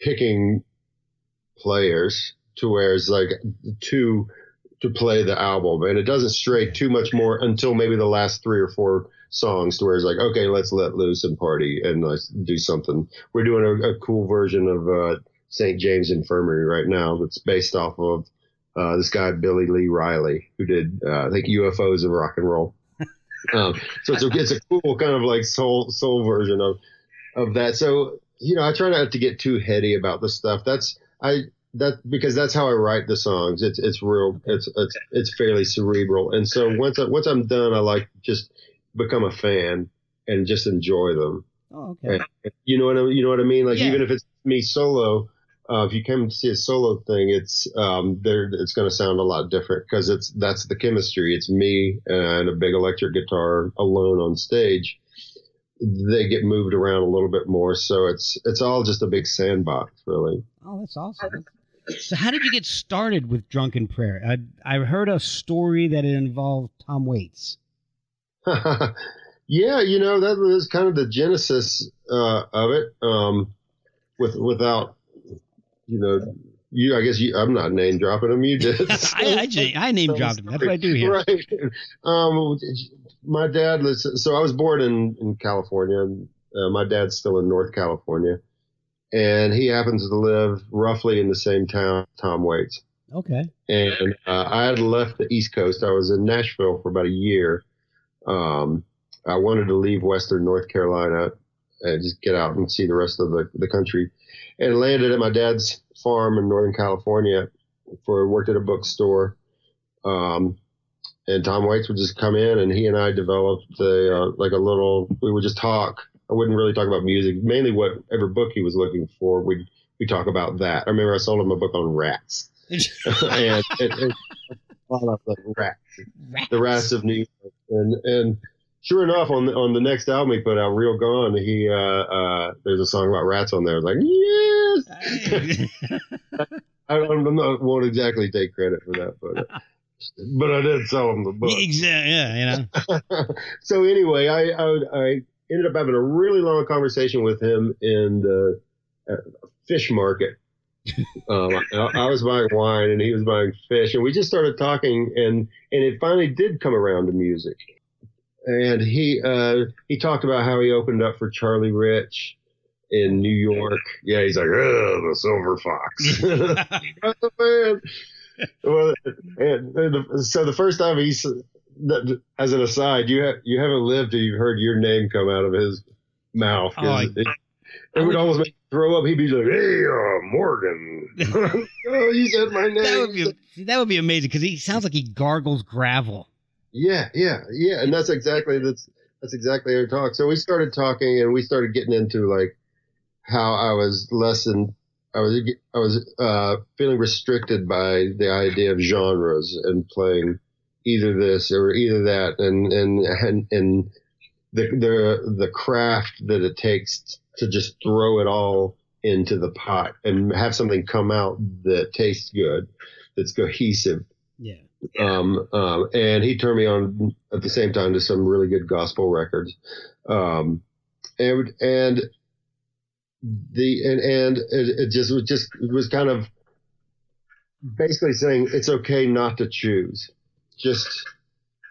[SPEAKER 2] picking players to where it's like two to play the album, and it doesn't stray too much more until maybe the last three or four songs to where it's like, okay, let's let loose and party and let's do something. We're doing a, a cool version of uh, St. James Infirmary right now that's based off of uh, this guy Billy Lee Riley who did uh, I think UFOs of rock and roll. um, so it's a, it's a cool kind of like soul soul version of of that. So you know, I try not to get too heady about the stuff. That's I that because that's how I write the songs. It's it's real. It's it's it's fairly cerebral. And so once I, once I'm done, I like just become a fan and just enjoy them.
[SPEAKER 1] Oh, okay.
[SPEAKER 2] You know what I, you know what I mean? Like
[SPEAKER 1] Yeah.
[SPEAKER 2] even if it's me solo, uh, if you come to see a solo thing, it's um, there. It's going to sound a lot different because it's that's the chemistry. It's me and a big electric guitar alone on stage. They get moved around a little bit more, so it's it's all just a big sandbox, really.
[SPEAKER 1] Oh, that's awesome. So, how did you get started with Drunken Prayer? I I heard a story that it involved Tom Waits.
[SPEAKER 2] yeah, you know that was kind of the genesis uh, of it. Um, with without, you know, you I guess you, I'm not name dropping them. You did.
[SPEAKER 1] I name dropped him. That's what I do here.
[SPEAKER 2] Right. Um, my dad was so I was born in in California. And, uh, my dad's still in North California, and he happens to live roughly in the same town Tom Waits.
[SPEAKER 1] Okay.
[SPEAKER 2] And uh, I had left the East Coast. I was in Nashville for about a year. Um, I wanted to leave Western North Carolina and just get out and see the rest of the, the country, and landed at my dad's farm in Northern California. For worked at a bookstore. Um, and Tom Waits would just come in and he and I developed a, uh, like a little, we would just talk. I wouldn't really talk about music, mainly whatever book he was looking for. We'd, we talk about that. I remember I sold him a book on rats and, and, and all of the rats, the rats of New York. And, and sure enough, on the, on the next album he put out, Real Gone, he, uh, uh, there's a song about rats on there. I was like, yes! I don't, I'm not, won't exactly take credit for that, but, but I did sell him the book.
[SPEAKER 1] exactly. Yeah, you know.
[SPEAKER 2] so anyway, I, I I ended up having a really long conversation with him in the uh, fish market. um, I, I was buying wine and he was buying fish, and we just started talking, and and it finally did come around to music. And he uh, he talked about how he opened up for Charlie Rich in New York. Yeah, he's like, oh, the Silver Fox. The man. Well, and, and the, so the first time he's as an aside, you have you haven't lived till you've heard your name come out of his mouth.
[SPEAKER 1] Oh, I-
[SPEAKER 2] it, it would almost make throw up. He'd be like, "Hey, uh, Morgan, oh, you said my name."
[SPEAKER 1] that would be that would be amazing because he sounds like he gargles gravel.
[SPEAKER 2] Yeah, yeah, yeah, and that's exactly that's that's exactly our talk. So we started talking, and we started getting into like how I was less than I was I was uh, feeling restricted by the idea of genres and playing either this or either that, and and and and the the the craft that it takes to just throw it all into the pot and have something come out that tastes good, that's cohesive
[SPEAKER 1] Yeah.
[SPEAKER 2] Um, um, and he turned me on at the same time to some really good gospel records. Um, and, and the, and, and it, it just was just, it was kind of basically saying it's okay not to choose. Just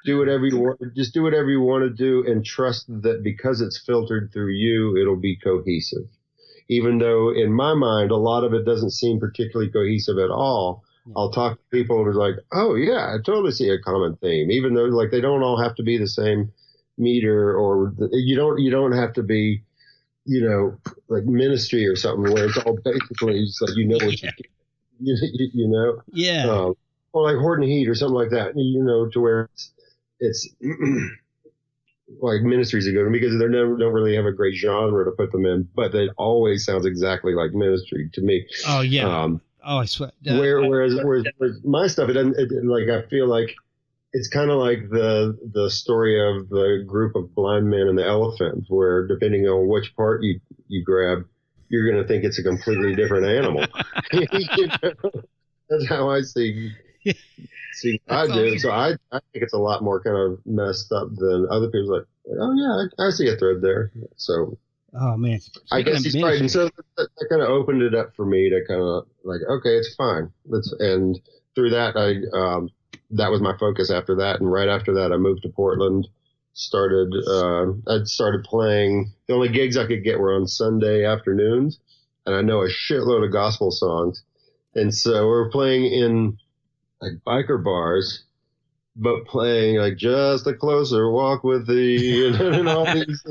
[SPEAKER 2] do whatever you want. Just do whatever you want to do and trust that because it's filtered through you, it'll be cohesive. Even though in my mind, a lot of it doesn't seem particularly cohesive at all. I'll talk to people who are like, oh yeah, I totally see a common theme, even though like they don't all have to be the same meter or the, you don't you don't have to be, you know, like ministry or something where it's all basically just like you know what
[SPEAKER 1] Yeah.
[SPEAKER 2] you, you you know,
[SPEAKER 1] Yeah.
[SPEAKER 2] um, or like Horton Heat or something like that, you know, to where it's, it's like ministries are good because they never don't really have a great genre to put them in, but it always sounds exactly like ministry to me.
[SPEAKER 1] oh yeah.
[SPEAKER 2] Um,
[SPEAKER 1] oh, I swear. Uh,
[SPEAKER 2] where, whereas, whereas, whereas my stuff, it doesn't, it, like, I feel like it's kind of like the, the story of the group of blind men and the elephant, where depending on which part you, you grab, you're going to think it's a completely different animal. You know? That's how I see, see, I do. So I, I think it's a lot more kind of messed up than other people. like, oh yeah, I, I see a thread there. So
[SPEAKER 1] oh man.
[SPEAKER 2] I guess he's right. And so that, that kind of opened it up for me to kind of like, okay, it's fine. Let's, and through that, I, um, that was my focus after that. And right after that, I moved to Portland, started, uh, I started playing. The only gigs I could get were on Sunday afternoons. And I know a shitload of gospel songs. And so we're playing in like biker bars, but playing like just a closer walk with the and, and all these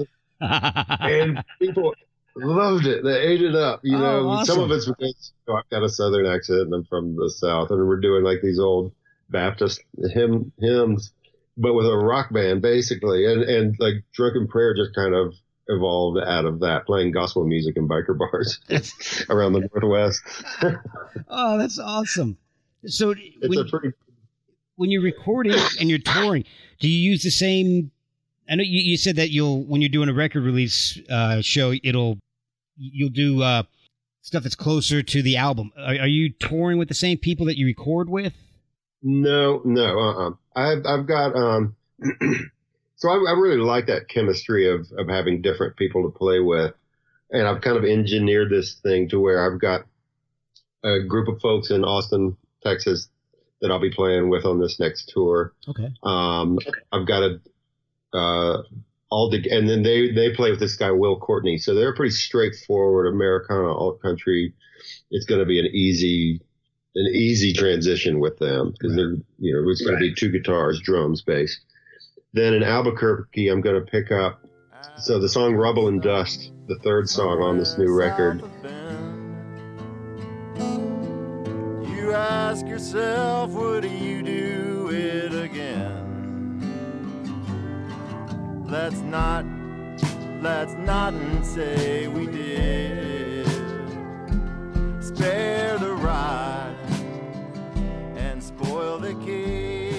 [SPEAKER 2] and people loved it. They ate it up. You
[SPEAKER 1] Oh,
[SPEAKER 2] know,
[SPEAKER 1] awesome.
[SPEAKER 2] some of it's because know, I've got a southern accent and I'm from the south, and we're doing like these old Baptist hymn hymns, but with a rock band basically, and and like drunken prayer just kind of evolved out of that, playing gospel music in biker bars around the Northwest.
[SPEAKER 1] Oh, that's awesome. So
[SPEAKER 2] It's
[SPEAKER 1] when,
[SPEAKER 2] a pretty
[SPEAKER 1] when you're recording and you're touring, do you use the same? I know you, you said that you'll when you're doing a record release uh, show, it'll you'll do uh, stuff that's closer to the album. Are, are you touring with the same people that you record with?
[SPEAKER 2] No, no, uh, uh I've I've got um, so I, I really like that chemistry of of having different people to play with, and I've kind of engineered this thing to where I've got a group of folks in Austin, Texas, that I'll be playing with on this next tour.
[SPEAKER 1] Okay.
[SPEAKER 2] Um, I've got a uh, all the, and then they they play with this guy Will Courtney, so they're pretty straightforward Americana alt country. It's going to be an easy an easy transition with them because they're you know it's going to be two guitars, drums, bass. Then in Albuquerque, I'm going to pick up so the song Rubble and Dust, the third song on this new record.
[SPEAKER 4] You ask yourself, would you do Let's not, let's not and say we did. Spare the ride and spoil the kiss.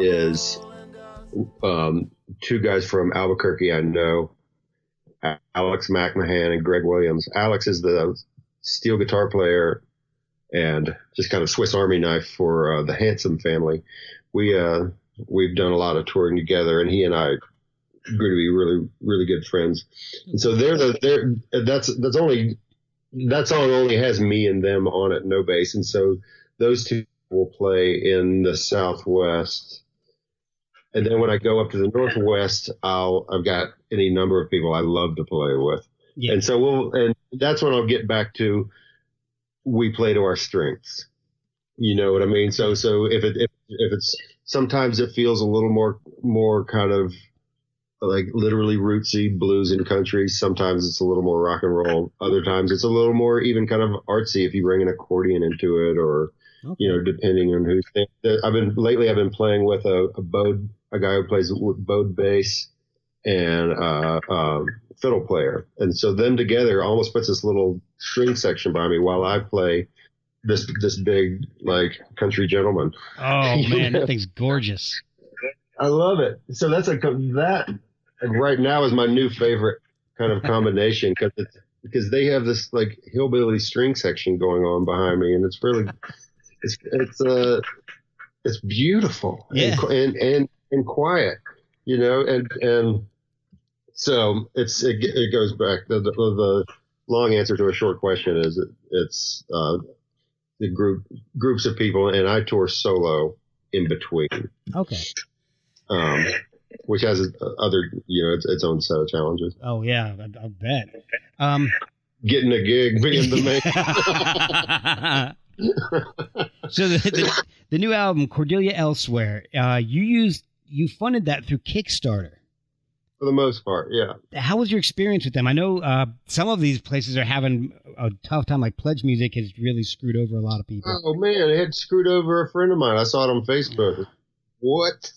[SPEAKER 2] Is um, two guys from Albuquerque I know, Alex McMahan and Greg Williams. Alex is the steel guitar player and just kind of Swiss Army knife for uh, the Handsome family. We uh, we've done a lot of touring together, and he and I grew to be really really good friends. And so they're the they're that's that's only that song only has me and them on it, no bass, and so those two will play in the Southwest. And then when I go up to the Northwest, I'll I've got any number of people I love to play with.
[SPEAKER 1] Yeah.
[SPEAKER 2] And so we'll, and that's when I'll get back to we play to our strengths. You know what I mean? So, so if it, if, if it's, sometimes it feels a little more, more kind of like literally rootsy blues and country. Sometimes it's a little more rock and roll. Other times it's a little more even kind of artsy if you bring an accordion into it or, you know, depending on who. I've been lately. I've been playing with a, a bowed, a guy who plays with bowed bass and uh, um, fiddle player, and so them together almost puts this little string section by me while I play this this big like country gentleman.
[SPEAKER 1] Oh man, that thing's gorgeous.
[SPEAKER 2] I love it. So that's a that right now is my new favorite kind of combination because it's because they have this like hillbilly string section going on behind me, and it's really it's it's uh it's beautiful
[SPEAKER 1] Yeah.
[SPEAKER 2] and, and and and quiet, you know, and and so it's it, it goes back the, the the long answer to a short question is it, it's uh the group groups of people and I tour solo in between
[SPEAKER 1] Okay.
[SPEAKER 2] um, which has uh, other, you know, its, its own set of challenges.
[SPEAKER 1] Oh yeah, I, I'll bet. Um,
[SPEAKER 2] Getting a gig, being the main.
[SPEAKER 1] so the, the the new album Cordelia Elsewhere, uh, you used you funded that through Kickstarter.
[SPEAKER 2] For the most part, yeah.
[SPEAKER 1] How was your experience with them? I know uh, some of these places are having a tough time. Like Pledge Music has really screwed over a lot of people.
[SPEAKER 2] Oh man, it had screwed over a friend of mine. I saw it on Facebook. What?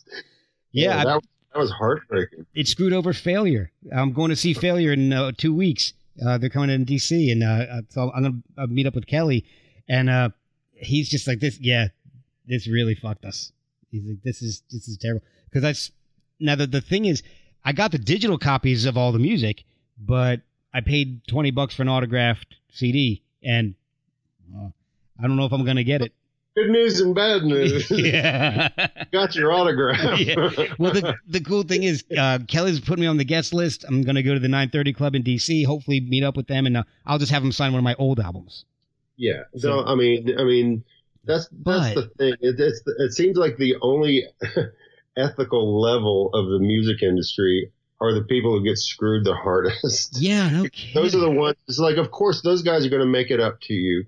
[SPEAKER 1] yeah, I-
[SPEAKER 2] that, that was heartbreaking.
[SPEAKER 1] it screwed over Failure. I'm going to see Failure in uh, two weeks. Uh, they're coming in DC, and uh, uh, so I'm gonna uh, meet up with Kellii, and uh, he's just like this. Yeah, this really fucked us. He's like, this is this is terrible. Because I s- now the the thing is, I got the digital copies of all the music, but I paid twenty bucks for an autographed CD, and uh, I don't know if I'm gonna get it.
[SPEAKER 2] Good news and bad news.
[SPEAKER 1] yeah.
[SPEAKER 2] Got your autograph.
[SPEAKER 1] Yeah. Well, the the cool thing is, uh, Kellii's put me on the guest list. I'm gonna go to the 930 Club in DC. Hopefully, meet up with them, and uh, I'll just have them sign one of my old albums.
[SPEAKER 2] Yeah. So I mean, I mean, that's that's
[SPEAKER 1] But-
[SPEAKER 2] the thing. It, it's it seems like the only ethical level of the music industry are the people who get screwed the hardest.
[SPEAKER 1] Yeah, no kidding.
[SPEAKER 2] Those are the ones. It's like, of course, those guys are going to make it up to you.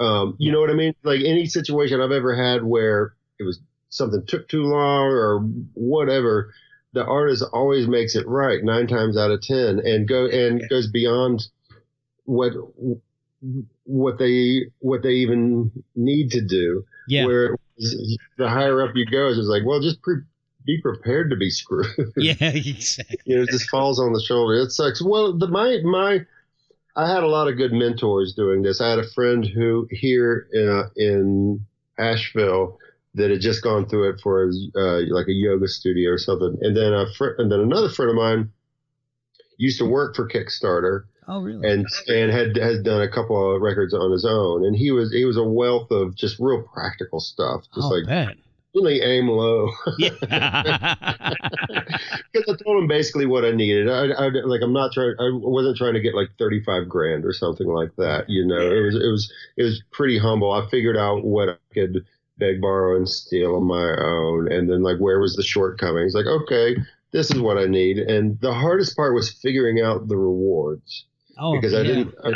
[SPEAKER 2] Um, you know what I mean? Like any situation I've ever had where it was something took too long or whatever, the artist always makes it right nine times out of ten, and go and goes beyond what what they what they even need to do.
[SPEAKER 1] yeah,
[SPEAKER 2] Where the higher up you go, it's like, well, just pre- be prepared to be screwed.
[SPEAKER 1] Yeah, exactly.
[SPEAKER 2] you know, it just falls on the shoulder. It sucks. Well, the my my, I had a lot of good mentors doing this. I had a friend who here in uh, in Asheville that had just gone through it for uh, like a yoga studio or something, and then a fr- and then another friend of mine used to work for Kickstarter
[SPEAKER 1] Oh, really?
[SPEAKER 2] and and had has done a couple of records on his own, and he was he was a wealth of just real practical stuff, just
[SPEAKER 1] oh,
[SPEAKER 2] like
[SPEAKER 1] bet.
[SPEAKER 2] Really aim low.
[SPEAKER 1] Yeah.
[SPEAKER 2] Because I told him basically what I needed. I, I like I'm not trying. I wasn't trying to get like 35 grand or something like that. You know, it was it was it was pretty humble. I figured out what I could beg, borrow, and steal on my own, and then like where was the shortcomings? Like okay, this is what I need. And the hardest part was figuring out the rewards
[SPEAKER 1] oh,
[SPEAKER 2] because I didn't. I,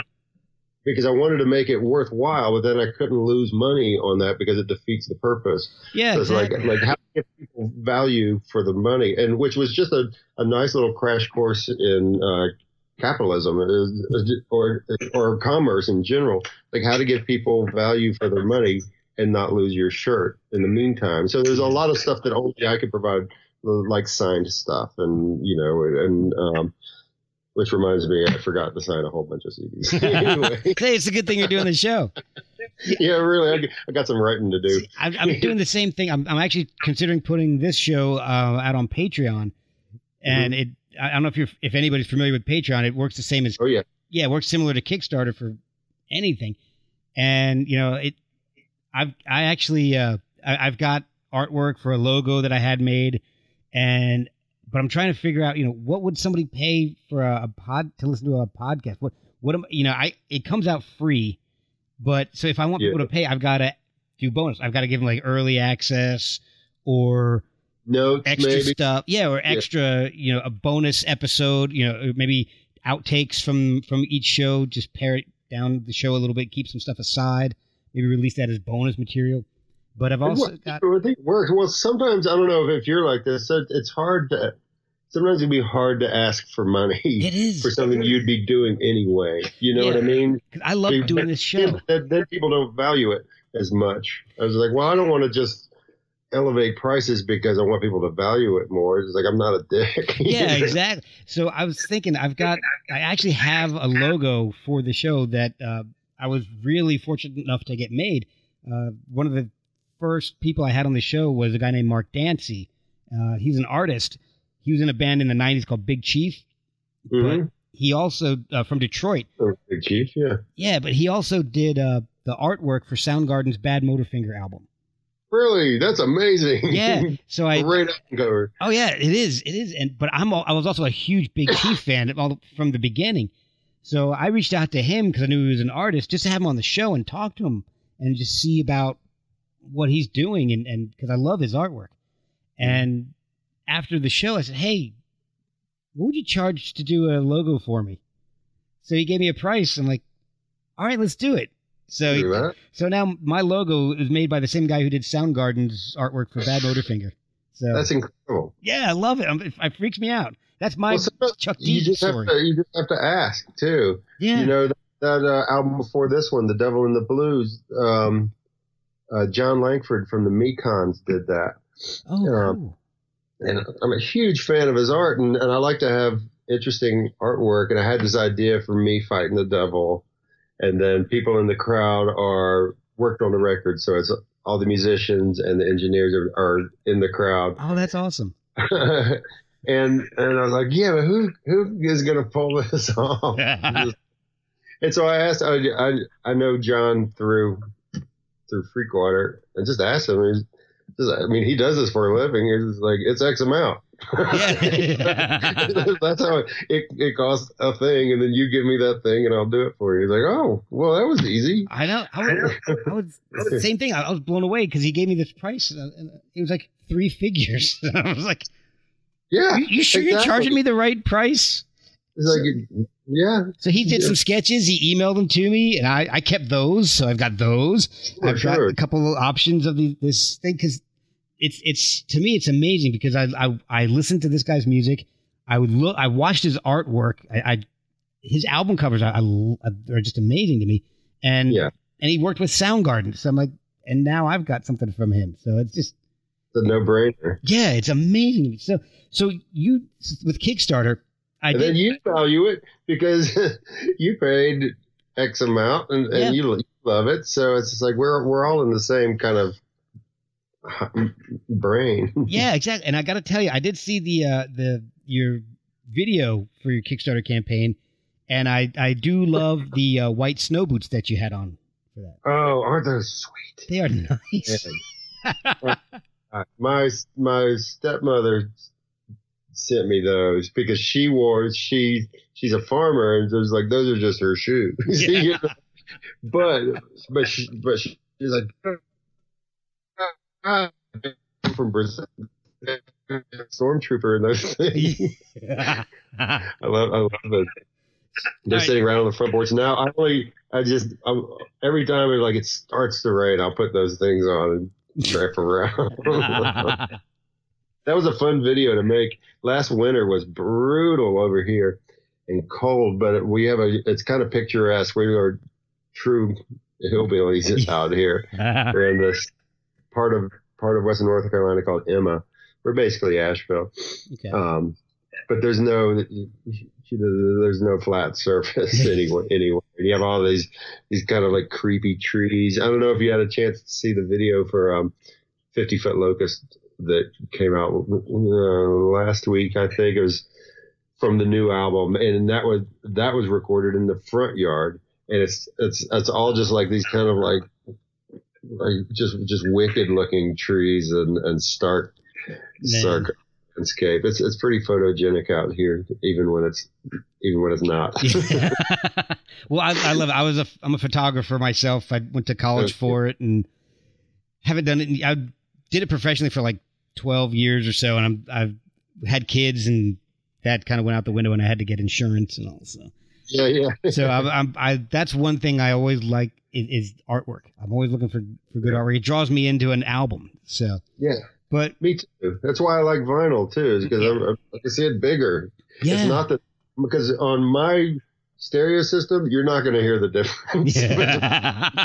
[SPEAKER 2] because I wanted to make it worthwhile, but then I couldn't lose money on that because it defeats the purpose.
[SPEAKER 1] Yeah,
[SPEAKER 2] So it's
[SPEAKER 1] exactly.
[SPEAKER 2] like like how to give people value for the money, and which was just a, a nice little crash course in uh, capitalism is- or or commerce in general, like how to give people value for their money and not lose your shirt in the meantime. So there's a lot of stuff that only I could provide, like signed stuff, and you know, and um, which reminds me, I forgot to sign a whole bunch of CDs. anyway,
[SPEAKER 1] Hey, it's a good thing you're doing the show.
[SPEAKER 2] yeah, really, I, I got some writing to do.
[SPEAKER 1] I'm, I'm doing the same thing. I'm, I'm actually considering putting this show uh, out on Patreon, and it. I I don't know if you're if anybody's familiar with Patreon. It works the same as
[SPEAKER 2] Oh yeah.
[SPEAKER 1] yeah, it works similar to Kickstarter for anything, and you know it. I've I actually uh, I, I've got artwork for a logo that I had made, and but I'm trying to figure out you know what would somebody pay for a, a pod to listen to a podcast? What what am you know I it comes out free, but so if I want
[SPEAKER 2] Yeah.
[SPEAKER 1] people to pay, I've got to do bonus. I've got to give them like early access or
[SPEAKER 2] Notes
[SPEAKER 1] extra
[SPEAKER 2] maybe.
[SPEAKER 1] stuff yeah or extra you know a bonus episode you know maybe outtakes from from each show just pare it down the show a little bit keep some stuff aside maybe release that as bonus material but i've also got
[SPEAKER 2] I think it works. Well, sometimes I don't know if, if you're like this. so It's hard to. Sometimes it'd be hard to ask for money
[SPEAKER 1] it is
[SPEAKER 2] for something you'd be doing anyway. You know what I mean?
[SPEAKER 1] i love
[SPEAKER 2] Be-
[SPEAKER 1] doing this show
[SPEAKER 2] Then, then people don't value it as much. I was like, well, I don't want to just elevate prices because I want people to value it more. It's like I'm not a dick.
[SPEAKER 1] yeah exactly so i was thinking i've got i actually have a logo for the show that uh, i was really fortunate enough to get made uh, one of the first people i had on the show was a guy named mark dancey uh, he's an artist he was in a band in the 90s called big chief
[SPEAKER 2] Mhm.
[SPEAKER 1] he also uh, from detroit
[SPEAKER 2] Oh, Big Chief, yeah.
[SPEAKER 1] yeah but he also did uh, the artwork for soundgarden's bad motorfinger album
[SPEAKER 2] Really, that's amazing.
[SPEAKER 1] yeah so i
[SPEAKER 2] Great album cover.
[SPEAKER 1] Oh yeah, it is. It is. And but I'm al- I was also a huge Big Chief fan all, from the beginning. So I reached out to him because I knew he was an artist, just to have him on the show and talk to him and just see about what he's doing and and because I love his artwork. And after the show, I said, "Hey, what would you charge to do a logo for me?" So he gave me a price. I'm like, "All right, let's do it." So
[SPEAKER 2] that.
[SPEAKER 1] so now my logo is made by the same guy who did Soundgarden's artwork for Bad Motorfinger. So
[SPEAKER 2] That's incredible.
[SPEAKER 1] yeah, I love it. I'm, it, it freaks me out. That's my
[SPEAKER 2] Well,
[SPEAKER 1] Chuck
[SPEAKER 2] you
[SPEAKER 1] D
[SPEAKER 2] just have
[SPEAKER 1] story.
[SPEAKER 2] to you just have to ask too.
[SPEAKER 1] yeah.
[SPEAKER 2] You know that, that uh, album before this one, "The Devil in the Blues." Um, uh, Jon Langford from the Mekons did that,
[SPEAKER 1] oh,
[SPEAKER 2] um,
[SPEAKER 1] cool.
[SPEAKER 2] And I'm a huge fan of his art, and, and I like to have interesting artwork. And I had this idea for me fighting the devil, and then people in the crowd are worked on the record, so it's all the musicians and the engineers are, are in the crowd.
[SPEAKER 1] Oh, that's awesome.
[SPEAKER 2] and and I was like, yeah, but who who is gonna pull this off? and so I asked, I, I I know Jon through through Freakwater, and just asked him. I mean, he does this for a living. He's like, it's X amount.
[SPEAKER 1] Yeah.
[SPEAKER 2] That's how it, it it costs a thing, and then you give me that thing, and I'll do it for you. He's like, oh, well, that was easy.
[SPEAKER 1] I know. I was, I was same thing. I, I was blown away because he gave me this price. And it was like three figures. I was like,
[SPEAKER 2] Yeah,
[SPEAKER 1] "You, you sure you're charging me the right price?"
[SPEAKER 2] Like, yeah,
[SPEAKER 1] So he did
[SPEAKER 2] Yeah.
[SPEAKER 1] some sketches. He emailed them to me, and I, I kept those. So I've got those.
[SPEAKER 2] sure,
[SPEAKER 1] I've got a couple of options of the, this thing because it's it's to me it's amazing because I I I listened to this guy's music. I would look. I watched his artwork. I, I his album covers I, are just amazing to me. And
[SPEAKER 2] Yeah.
[SPEAKER 1] and he worked with Soundgarden. So I'm like, and now I've got something from him. So it's just
[SPEAKER 2] a no brainer.
[SPEAKER 1] Yeah, it's amazing. So, so you with Kickstarter, I
[SPEAKER 2] And
[SPEAKER 1] did.
[SPEAKER 2] then you value it because you paid X amount and, and
[SPEAKER 1] Yeah.
[SPEAKER 2] you love it. So it's just like we're we're all in the same kind of brain.
[SPEAKER 1] yeah, exactly. And I got to tell you, I did see the uh, the your video for your Kickstarter campaign, and I I do love the uh, white snow boots that you had on for that.
[SPEAKER 2] Oh, aren't those sweet?
[SPEAKER 1] They are nice.
[SPEAKER 2] Uh, my my stepmother sent me those because she wore she she's a farmer and there's like those are just her shoes.
[SPEAKER 1] Yeah.
[SPEAKER 2] but but she, but she's like "Ah, from Brazil. Stormtrooper and those things. I love I love those. They're
[SPEAKER 1] Right.
[SPEAKER 2] sitting right on the front porch now. I only I just I'm, every time it like it starts to rain, I'll put those things on and drive around. that was a fun video to make. Last winter was brutal over here and cold, but we have a it's kind of picturesque. We are true hillbillies out here. We're in this part of part of Western North Carolina called Emma. We're basically Asheville.
[SPEAKER 1] okay.
[SPEAKER 2] Um, but there's no there's no flat surface anywhere anywhere. You have all these these kind of like creepy trees. I don't know if you had a chance to see the video for um, 50 foot locust that came out uh, last week. I think it was from the new album, and that was that was recorded in the front yard, and it's it's it's all just like these kind of like like just just wicked looking trees and and stark stark landscape. It's it's pretty photogenic out here, even when it's even when it's not.
[SPEAKER 1] well, I, I love. It. I was a. I'm a photographer myself. I went to college
[SPEAKER 2] Okay.
[SPEAKER 1] for it and haven't done it. I did it professionally for like 12 years or so, and I'm I've had kids, and that kind of went out the window, and I had to get insurance and all. So,
[SPEAKER 2] yeah, yeah.
[SPEAKER 1] so I'm, I'm I that's one thing I always like is, is artwork. I'm always looking for for good artwork. It draws me into an album. So,
[SPEAKER 2] Yeah,
[SPEAKER 1] but
[SPEAKER 2] me too. That's why I like vinyl too, is because I, I can see it bigger.
[SPEAKER 1] yeah,
[SPEAKER 2] It's not that because on my stereo system, you're not going to hear the difference
[SPEAKER 1] yeah.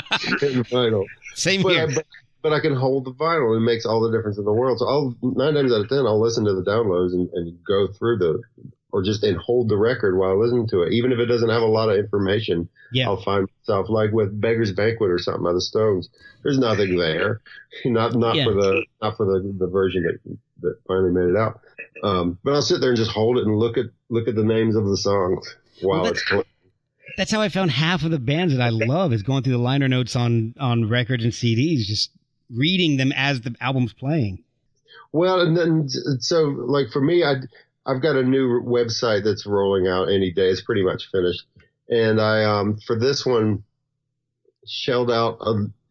[SPEAKER 2] vinyl.
[SPEAKER 1] Same
[SPEAKER 2] But I,
[SPEAKER 1] here.
[SPEAKER 2] but, but I can hold the vinyl. It makes all the difference in the world. So I'll nine times out of ten, I'll listen to the downloads and, and go through the or just and hold the record while listening to it, even if it doesn't have a lot of information.
[SPEAKER 1] Yeah.
[SPEAKER 2] I'll find myself like with Beggar's Banquet or something by the Stones. There's nothing there, not not
[SPEAKER 1] Yeah.
[SPEAKER 2] for the not for the the version that that finally made it out. Um, but I'll sit there and just hold it and look at look at the names of the songs while
[SPEAKER 1] Well,
[SPEAKER 2] it's playing.
[SPEAKER 1] that's how I found half of the bands that I love is going through the liner notes on on records and CDs, just reading them as the album's playing.
[SPEAKER 2] Well, and then so like for me, I I've got a new website that's rolling out any day. It's pretty much finished, and I um for this one shelled out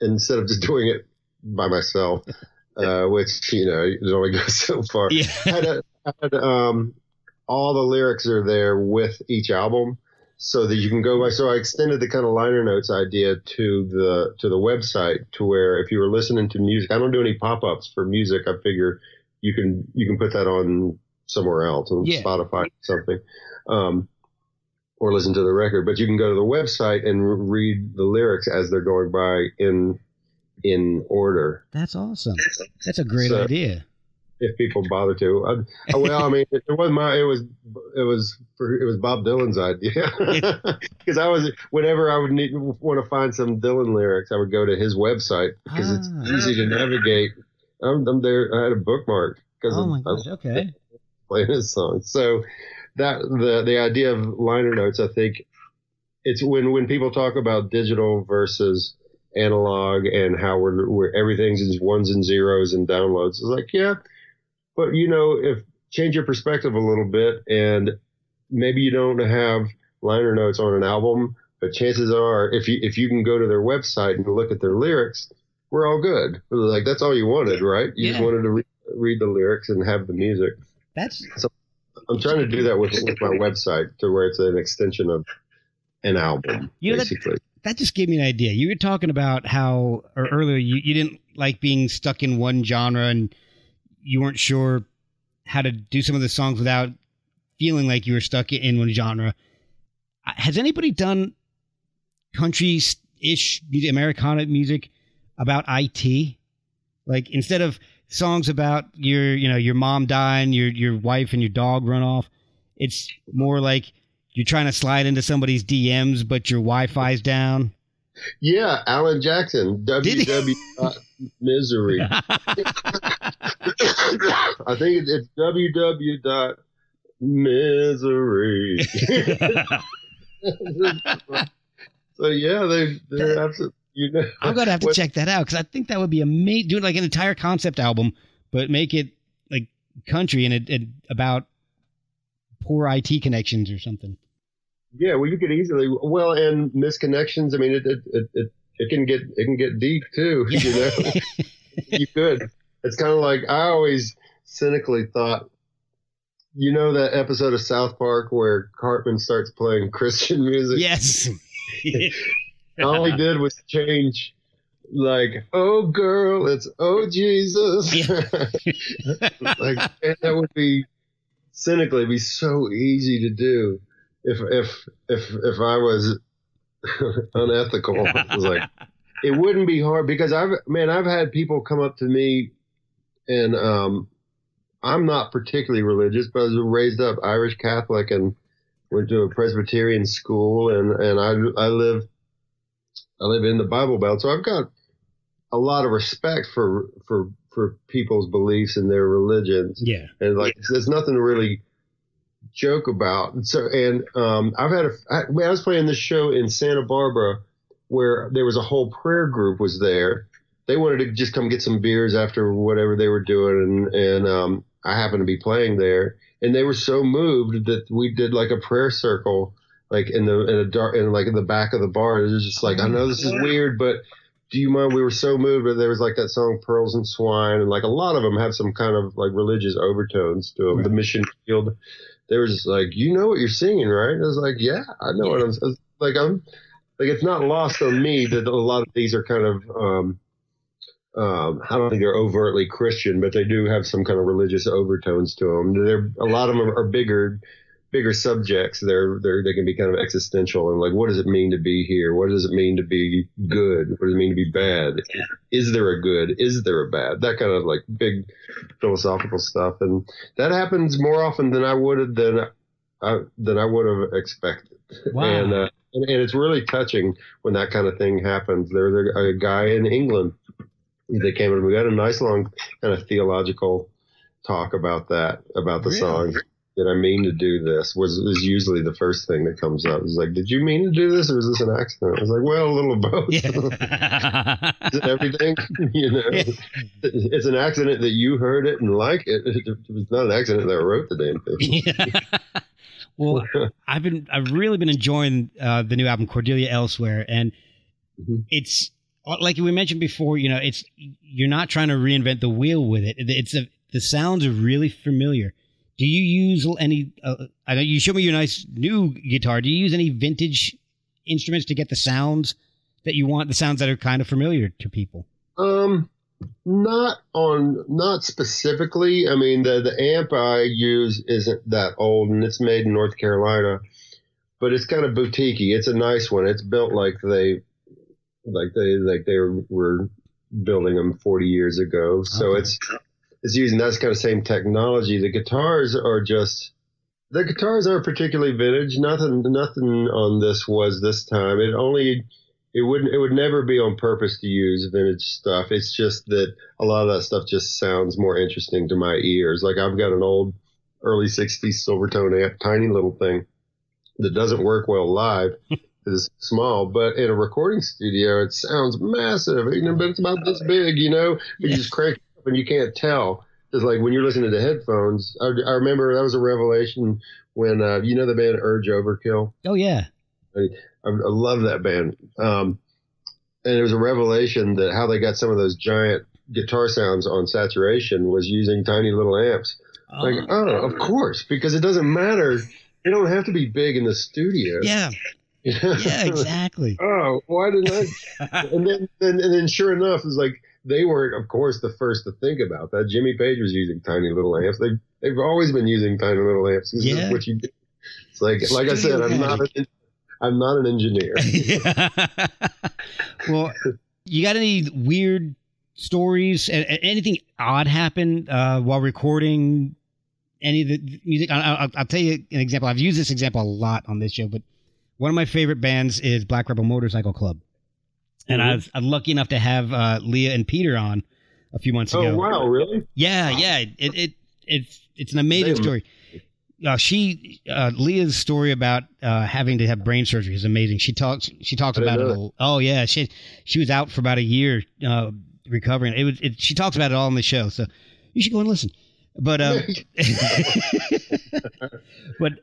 [SPEAKER 2] instead of just doing it by myself, uh, which you know it only goes so far.
[SPEAKER 1] Yeah.
[SPEAKER 2] I had, a, I had um all the lyrics are there with each album. So that you can go by. So I extended the kind of liner notes idea to the to the website to where if you were listening to music, I don't do any pop ups for music. I figure you can you can put that on somewhere else on
[SPEAKER 1] Yeah.
[SPEAKER 2] Spotify or something, um, or listen to the record. But you can go to the website and read the lyrics as they're going by in in order.
[SPEAKER 1] That's awesome. That's a great
[SPEAKER 2] So-
[SPEAKER 1] idea.
[SPEAKER 2] If people bother to, I, I- well, I mean, it wasn't my. It was it was for, it was Bob Dylan's idea because I was whenever I would need want to find some Dylan lyrics, I would go to his website because it's
[SPEAKER 1] Ah.
[SPEAKER 2] easy to navigate. I'm, I'm there. I had a bookmark because
[SPEAKER 1] Oh my
[SPEAKER 2] I
[SPEAKER 1] gosh. Okay.
[SPEAKER 2] playing his song. So that the the idea of liner notes, I think it's when when people talk about digital versus analog and how we're, we're everything's ones and zeros and downloads. It's like yeah, but you know if change your perspective a little bit and maybe you don't have liner notes on an album, but chances are if you if you can go to their website and look at their lyrics, we're all good. Like that's all you wanted, right? You just wanted to re- read the lyrics and have the music.
[SPEAKER 1] That's
[SPEAKER 2] I'm trying to do that with, with my website to where it's an extension of an album,
[SPEAKER 1] You know, that-
[SPEAKER 2] basically.
[SPEAKER 1] that just gave me an idea. You were talking about how or earlier you, you didn't like being stuck in one genre and you weren't sure how to do some of the songs without feeling like you were stuck in one genre. Uh, Has anybody done country ish music, Americana music about IT? Like instead of songs about your you know your mom dying, your your wife and your dog run off. It's more like you're trying to slide into somebody's DMs, but your Wi-Fi's down.
[SPEAKER 2] Yeah, Alan Jackson,
[SPEAKER 1] he?
[SPEAKER 2] Misery. I think it- it's www. dot Misery. so yeah, they they're absolutely. You know,
[SPEAKER 1] I'm gonna have to
[SPEAKER 2] what-
[SPEAKER 1] check that out because I think that would be amazing. Do like an entire concept album, but make it like country and it, it about poor IT connections or something.
[SPEAKER 2] Yeah, well, you could easily well and misconnections. I mean, it it it, it, it can get it can get deep too. You know, you could. It's kind of like I always cynically thought. You know that episode of South Park where Cartman starts playing Christian music?
[SPEAKER 1] yes.
[SPEAKER 2] All he did was change, like, "Oh girl, it's oh Jesus." like and that would be cynically be so easy to do if if if if I was unethical. It was like it wouldn't be hard because I've man I've had people come up to me and um I'm not particularly religious, but I was raised up Irish Catholic and went to a Presbyterian school and and I I live I live in the Bible Belt, so I've got a lot of respect for for for people's beliefs and their religions
[SPEAKER 1] yeah.
[SPEAKER 2] and like there's nothing really joke about. And so and um, I've had a I, I was playing this show in Santa Barbara where there was a whole prayer group was there. They wanted to just come get some beers after whatever they were doing, and and um, I happened to be playing there, and they were so moved that we did like a prayer circle. Like in the in a dark in like in the back of the bar, it was just like I know this is weird, but do you mind? We were so moved, but there was like that song "Pearls and Swine," and like a lot of them have some kind of like religious overtones to them. The Mission Field, they were just like, "You know what you're singing, right?" And I was like, "Yeah, I know what I'm." Like I'm, like it's not lost on me that a lot of these are kind of. um um, I don't think they're overtly Christian, but they do have some kind of religious overtones to them. They're a lot of them are bigger, bigger subjects. They're they're they can be kind of existential and like, what does it mean to be here? What does it mean to be good? What does it mean to be bad? Is there a good? Is there a bad? That kind of like big philosophical stuff, and that happens more often than I would have than I, than I would have expected.
[SPEAKER 1] Wow.
[SPEAKER 2] And, uh, and and it's really touching when that kind of thing happens. There was a, a guy in England that came and we got a nice long kind of theological talk about that about the
[SPEAKER 1] Really?
[SPEAKER 2] song. Did I mean to do this? Was is usually the first thing that comes up. It's like, did you mean to do this, or is this an accident? I was like, well, a little of both.
[SPEAKER 1] yeah.
[SPEAKER 2] Everything? you know,
[SPEAKER 1] Yeah.
[SPEAKER 2] it's an accident that you heard it and like it. It was not an accident that I wrote the damn thing.
[SPEAKER 1] Yeah. well, I've been I've really been enjoying uh, the new album Cordelia Elsewhere, and
[SPEAKER 2] Mhm.
[SPEAKER 1] it's uh, like we mentioned before. You know, it's you're not trying to reinvent the wheel with it. It's a the sounds are really familiar. Do you use any? Uh, I know you showed me your nice new guitar. Do you use any vintage instruments to get the sounds that you want? The sounds that are kind of familiar to people.
[SPEAKER 2] Um, not on, not specifically. I mean, the the amp I use isn't that old, and it's made in North Carolina, but it's kind of boutiquey. It's a nice one. It's built like they, like they like they were building them 40 years ago. So
[SPEAKER 1] Okay.
[SPEAKER 2] it's it's using that kind of same technology. The guitars are just. The guitars aren't particularly vintage. Nothing, nothing on this was this time. It only it wouldn't it would never be on purpose to use vintage stuff it's just that a lot of that stuff just sounds more interesting to my ears like i've got an old early 60s silvertone amp tiny little thing that doesn't work well live. it's small but in a recording studio it sounds massive you know, but it's about this oh, big you know you just crank and you can't tell it's like when you're listening to headphones i, I remember that was a revelation when uh, you know the band urge overkill
[SPEAKER 1] Oh yeah,
[SPEAKER 2] I, I love that band. Um, and it was a revelation that how they got some of those giant guitar sounds on saturation was using tiny little amps. Like, oh, of course, because it doesn't matter. They don't have to be big in the studio.
[SPEAKER 1] yeah, yeah, exactly.
[SPEAKER 2] oh, why didn't I? and then, and, and then, sure enough, it's like they weren't, of course, the first to think about that. Jimmy Page was using tiny little amps. They they've always been using tiny little amps. This
[SPEAKER 1] Yeah.
[SPEAKER 2] what you do. It's like, like I said, I'm not, an, I'm not an engineer.
[SPEAKER 1] well, you got any weird stories, a- a- anything odd happen uh, while recording any of the music? I, I, I'll tell you an example. I've used this example a lot on this show, but one of my favorite bands is Black Rebel Motorcycle Club, and I was I'm lucky enough to have uh, Leah and Peter on a few months
[SPEAKER 2] Oh
[SPEAKER 1] ago.
[SPEAKER 2] Oh wow, really?
[SPEAKER 1] Yeah, yeah. It it it's it's an amazing story. Uh, she uh, Leah's story about uh, having to have brain surgery is amazing. She talks she talks about it. all- Oh yeah, she she was out for about a year uh, recovering. It was it, she talks about it all on the show, so you should go and listen. But um, but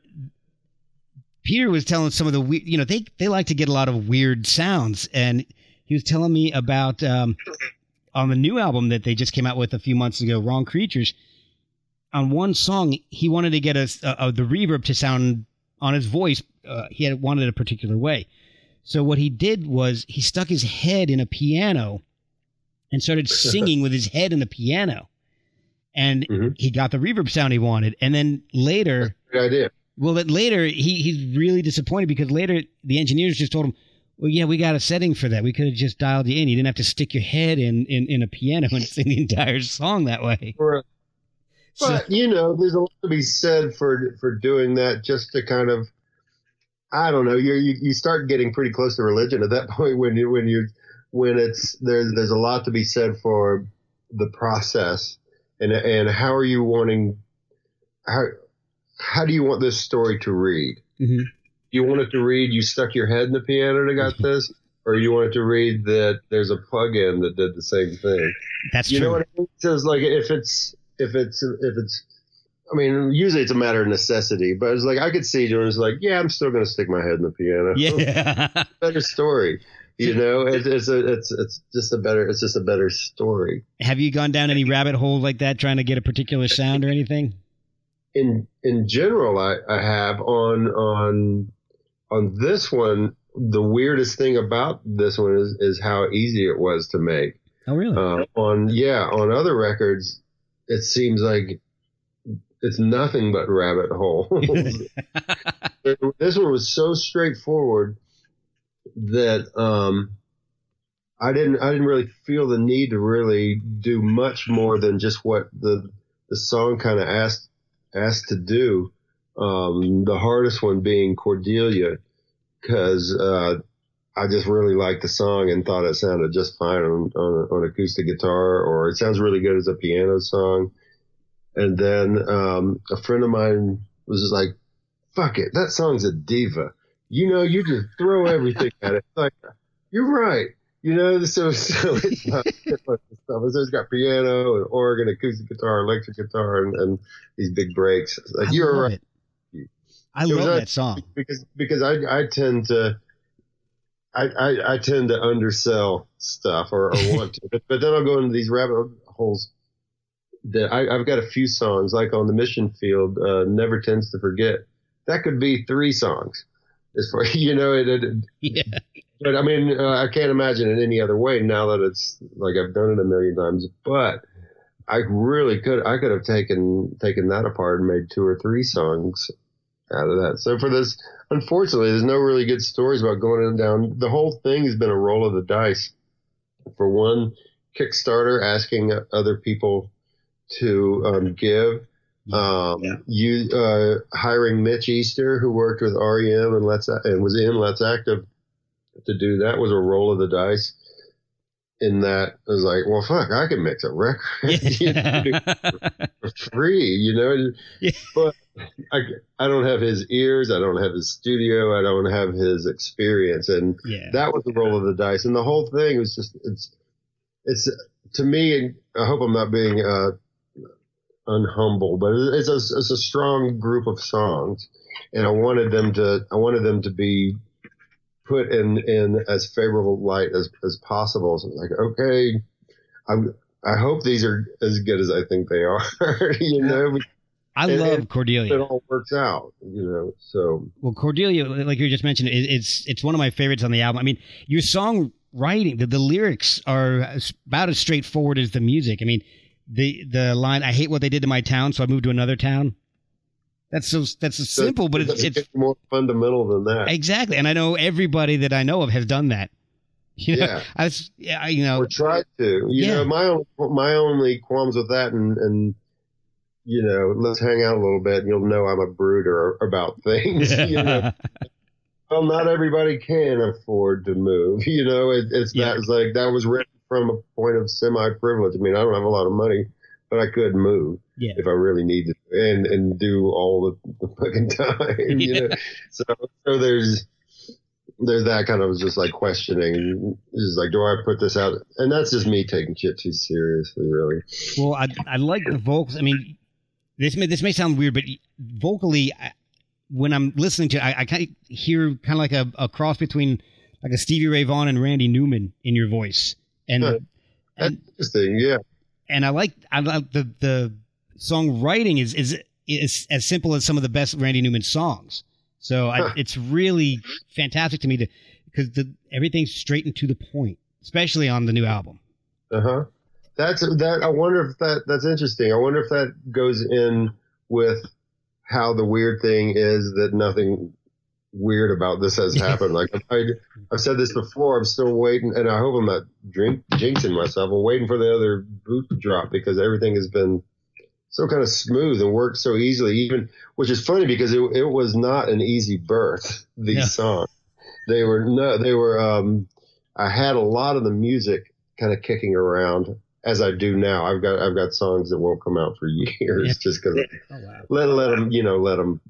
[SPEAKER 1] Peter was telling some of the we- you know they they like to get a lot of weird sounds, and he was telling me about um, on the new album that they just came out with a few months ago, Wrong Creatures. On one song, he wanted to get us uh, uh, the reverb to sound on his voice. Uh, he had wanted a particular way, so what he did was he stuck his head in a piano and started singing with his head in the piano, and
[SPEAKER 2] Mhm.
[SPEAKER 1] he got the reverb sound he wanted. And then later,
[SPEAKER 2] Good idea.
[SPEAKER 1] well, that later he he's really disappointed because later the engineers just told him, "Well, yeah, we got a setting for that. We could have just dialed you in. You didn't have to stick your head in in, in a piano and sing the entire song that way."
[SPEAKER 2] Right.
[SPEAKER 1] So-
[SPEAKER 2] But you know, there's a lot to be said for for doing that, just to kind of, I don't know, you you you start getting pretty close to religion at that point when you when you when it's there's there's a lot to be said for the process and and how are you wanting how how do you want this story to read?
[SPEAKER 1] Mhm.
[SPEAKER 2] You wanted to read you stuck your head in the piano to got this, or you wanted to read that there's a plug-in that did the same thing.
[SPEAKER 1] That's
[SPEAKER 2] You
[SPEAKER 1] true.
[SPEAKER 2] know what I mean? So it's like if it's if it's if it's I mean, usually it's a matter of necessity, but it's like I could see doing it's like, yeah, I'm still gonna stick my head in the piano.
[SPEAKER 1] yeah.
[SPEAKER 2] better story. You know, it, it's a it's it's just a better it's just a better story.
[SPEAKER 1] Have you gone down any rabbit holes like that trying to get a particular sound or anything?
[SPEAKER 2] In in general, I, I have on on on this one. The weirdest thing about this one is is how easy it was to make.
[SPEAKER 1] Oh, really?
[SPEAKER 2] Uh, on yeah, on other records, it seems like it's nothing but rabbit holes. this one was so straightforward that um, I didn't I didn't really feel the need to really do much more than just what the the song kind of asked asked to do. Um, the hardest one being Cordelia, because uh, I just really liked the song and thought it sounded just fine on, on, on acoustic guitar, or it sounds really good as a piano song. And then um, a friend of mine was just like, "Fuck it, that song's a diva." You know, you just throw everything at it. Like, you're right. You know, so so it's not it's not the stuff. So it's got piano and organ, acoustic guitar, electric guitar, and, and these big breaks. Like
[SPEAKER 1] I
[SPEAKER 2] you're right
[SPEAKER 1] it. I love that song.
[SPEAKER 2] because because I I tend to I I, I tend to undersell stuff or, or want to, but, but then I'll go into these rabbit holes. That I, I've got a few songs like on the mission field. Uh, Never tends to forget. That could be three songs. As far you know, it, it
[SPEAKER 1] Yeah.
[SPEAKER 2] but I mean, uh, I can't imagine it any other way now that it's like I've done it a million times. But I really could, I could have taken taken that apart and made two or three songs out of that. So for this, unfortunately, there's no really good stories about going in down. The whole thing has been a roll of the dice. For one, Kickstarter asking other people to um, give. Um, you uh, hiring Mitch Easter, who worked with REM and Let's and was in Let's Active, to do that was a roll of the dice. In that, I was like, well, fuck, I can mix a record you know, for free, you know.
[SPEAKER 1] Yeah.
[SPEAKER 2] But I, I don't have his ears, I don't have his studio, I don't have his experience, and
[SPEAKER 1] yeah.
[SPEAKER 2] that was the roll of the dice. And the whole thing was just it's it's to me. and I hope I'm not being uh, unhumble, but it's a it's a strong group of songs, and I wanted them to I wanted them to be put in in as favorable light as as possible. So it's like okay, I'm. I hope these are as good as I think they are. you know,
[SPEAKER 1] I
[SPEAKER 2] and-
[SPEAKER 1] love
[SPEAKER 2] and
[SPEAKER 1] Cordelia.
[SPEAKER 2] it all works out. You know, so
[SPEAKER 1] Well, Cordelia, like you just mentioned, it, it's it's one of my favorites on the album. I mean, your songwriting, the, the lyrics are about as straightforward as the music. I mean, the the line, "I hate what they did to my town, so I moved to another town." That's so that's so simple, but it's
[SPEAKER 2] doesn't
[SPEAKER 1] it's
[SPEAKER 2] more fundamental than that.
[SPEAKER 1] exactly. And I know everybody that I know of has done that. You know,
[SPEAKER 2] Yeah.
[SPEAKER 1] I was, I- you know,
[SPEAKER 2] or try to. You
[SPEAKER 1] Yeah.
[SPEAKER 2] know, my own my only qualms with that, and and you know, let's hang out a little bit, and you'll know I'm a brooder about things. you know, well, not everybody can afford to move. You know, it, it's
[SPEAKER 1] Yeah.
[SPEAKER 2] that it's like that was written from a point of semi privilege. I mean, I don't have a lot of money, but I could move
[SPEAKER 1] yeah,
[SPEAKER 2] if I really needed to, and and do all the, the fucking time. You know, so so there's there's that kind of just like questioning, just like, do I put this out? And that's just me taking shit too seriously, really.
[SPEAKER 1] Well, I I like the vocals. I mean, this may this may sound weird, but vocally, I, when I'm listening to, it, I, I kind of hear kind of like a, a cross between like a Stevie Ray Vaughan and Randy Newman in your voice, and
[SPEAKER 2] Huh.
[SPEAKER 1] And,
[SPEAKER 2] interesting, yeah.
[SPEAKER 1] and I like I like the the songwriting is is is as simple as some of the best Randy Newman songs. So I,
[SPEAKER 2] Huh.
[SPEAKER 1] it's really fantastic to me to because the everything's straight and to the point, especially on the new album.
[SPEAKER 2] Uh huh. That's that. I wonder if that that's interesting. I wonder if that goes in with how the weird thing is that nothing weird about this has happened. like I, I've said this before. I'm still waiting, and I hope I'm not drink jinxing myself. I'm waiting for the other boot to drop because everything has been so kind of smooth and worked so easily. Even which is funny because it it was not an easy birth. These
[SPEAKER 1] Yeah.
[SPEAKER 2] songs, they were no, they were. Um, I had a lot of the music kind of kicking around as I do now. I've got I've got songs that won't come out for years
[SPEAKER 1] Yeah.
[SPEAKER 2] just because
[SPEAKER 1] Oh wow!
[SPEAKER 2] let let them you know let them